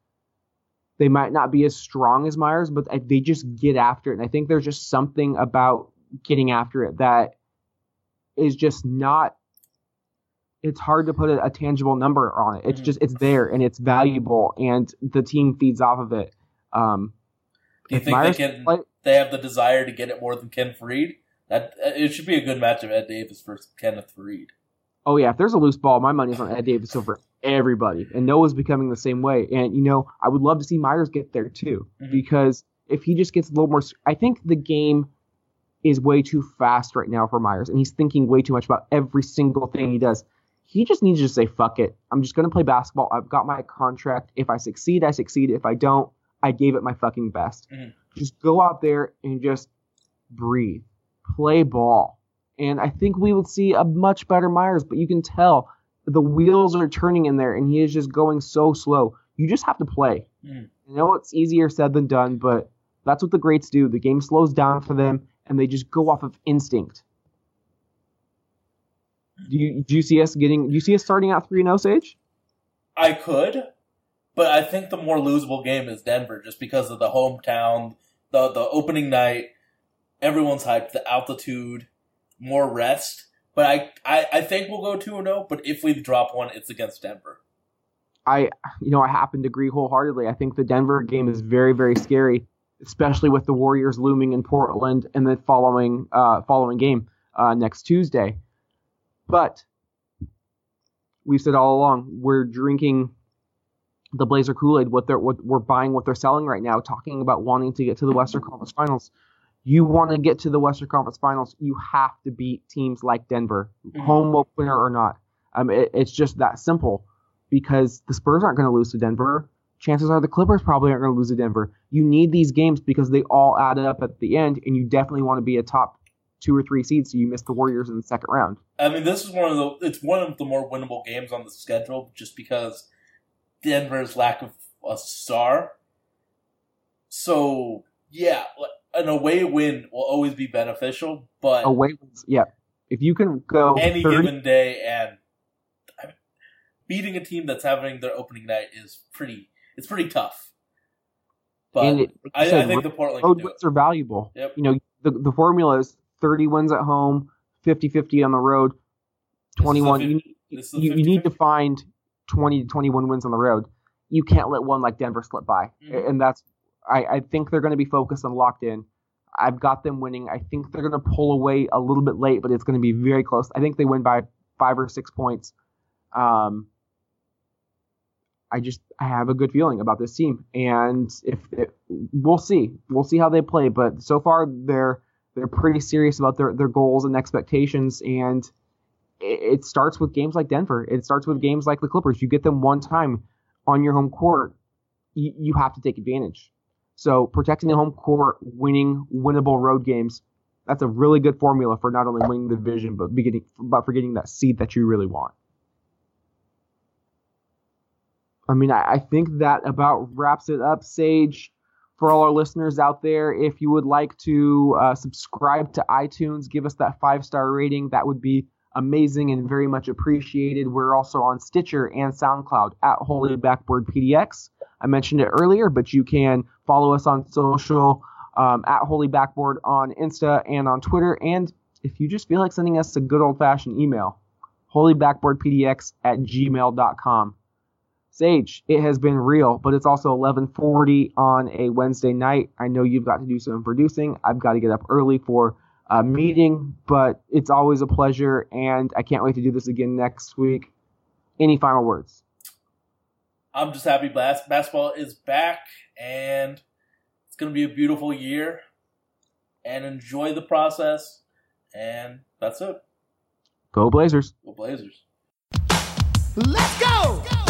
A: they might not be as strong as Meyers, but they just get after it. And I think there's just something about getting after it that is just not. It's hard to put a, a tangible number on it. It's
B: Mhm.
A: just it's there and it's valuable, and the team feeds off of it. Um,
B: Do you think
A: Meyers
B: they can?
A: play-
B: They have the desire to get it more than Ken Faried. That it should be a good matchup. Ed Davis versus Kenneth Faried.
A: Oh yeah, if there's a loose ball, my money's on Ed Davis over everybody, and Noah's becoming the same way. And you know, I would love to see Meyers get there too,
B: Mhm.
A: because if he just gets a little more, I think the game is way too fast right now for Meyers, and he's thinking way too much about every single thing he does. He just needs to just say, "Fuck it, I'm just gonna play basketball. I've got my contract. If I succeed, I succeed. If I don't, I gave it my fucking best.
B: Mhm.
A: Just go out there and just breathe, play ball." and I think we would see a much better Meyers. But you can tell the wheels are turning in there, and he is just going so slow. You just have to play.
B: Mm.
A: I know it's easier said than done, but that's what the greats do. The game slows down for them, and they just go off of instinct. Do you do you see us getting? Do you see us starting out three and zero, Sage?
B: I could, but I think the more losable game is Denver, just because of the hometown, the the opening night. Everyone's hyped. The altitude, more rest. But I, I, I think we'll go two and zero. But if we drop one, it's against Denver.
A: I, you know, I happen to agree wholeheartedly. I think the Denver game is very, very scary, especially with the Warriors looming in Portland and the following, uh, following game uh, next Tuesday. But we've said all along we're drinking the Blazer Kool Aid. What they're, what we're buying, what they're selling right now, talking about wanting to get to the Western Conference Finals. You want to get to the Western Conference Finals, you have to beat teams like Denver,
B: Mhm.
A: home opener or not. Um, it, it's just that simple because the Spurs aren't going to lose to Denver. Chances are the Clippers probably aren't going to lose to Denver. You need these games because they all add up at the end, and you definitely want to be a top two or three seed so you miss the Warriors in the second round.
B: I mean, this is one of the it's one of the more winnable games on the schedule, just because Denver's lack of a star. So yeah, an away win will always be beneficial, but
A: Away, wins- yeah. If you can go
B: any
A: 30,
B: given day and I mean, beating a team that's having their opening night is pretty it's pretty tough. But
A: it,
B: I, I think the Portland
A: road
B: do it.
A: wins are valuable.
B: Yep.
A: You know, the, the formula is 30 wins at home, 50-50 on the road,
B: This is a
A: 21.
B: fif-
A: You, need-
B: this is a
A: you, you need to find 20 to 21 wins on the road. You can't let one like Denver slip by.
B: Mhm.
A: And that's, I, I think they're going to be focused and locked in. I've got them winning. I think they're going to pull away a little bit late, but it's going to be very close. I think they win by five or six points. Um, I just I have a good feeling about this team, and if it, we'll see, we'll see how they play. But so far, they're they're pretty serious about their their goals and expectations, and it, it starts with games like Denver. It starts with games like the Clippers. You get them one time on your home court, you, you have to take advantage. So protecting the home court, winning winnable road games, that's a really good formula for not only winning the division but beginning but for getting that seed that you really want. I mean, I, I think that about wraps it up, Sage. For all our listeners out there, if you would like to uh, subscribe to iTunes, give us that five star rating, that would be amazing and very much appreciated. We're also on Stitcher and SoundCloud at Holy Backboard PDX. I mentioned it earlier, but you can follow us on social um, at Holy Backboard on Insta and on Twitter. And if you just feel like sending us a good old fashioned email, holybackboardpdx at gmail.com. Sage, it has been real, but it's also 11:40 on a Wednesday night. I know you've got to do some producing. I've got to get up early for a meeting, but it's always a pleasure, and I can't wait to do this again next week. Any final words?
B: I'm just happy bas- basketball is back, and it's going to be a beautiful year. And enjoy the process. And that's it.
A: Go Blazers.
B: Go Blazers.
D: Let's go!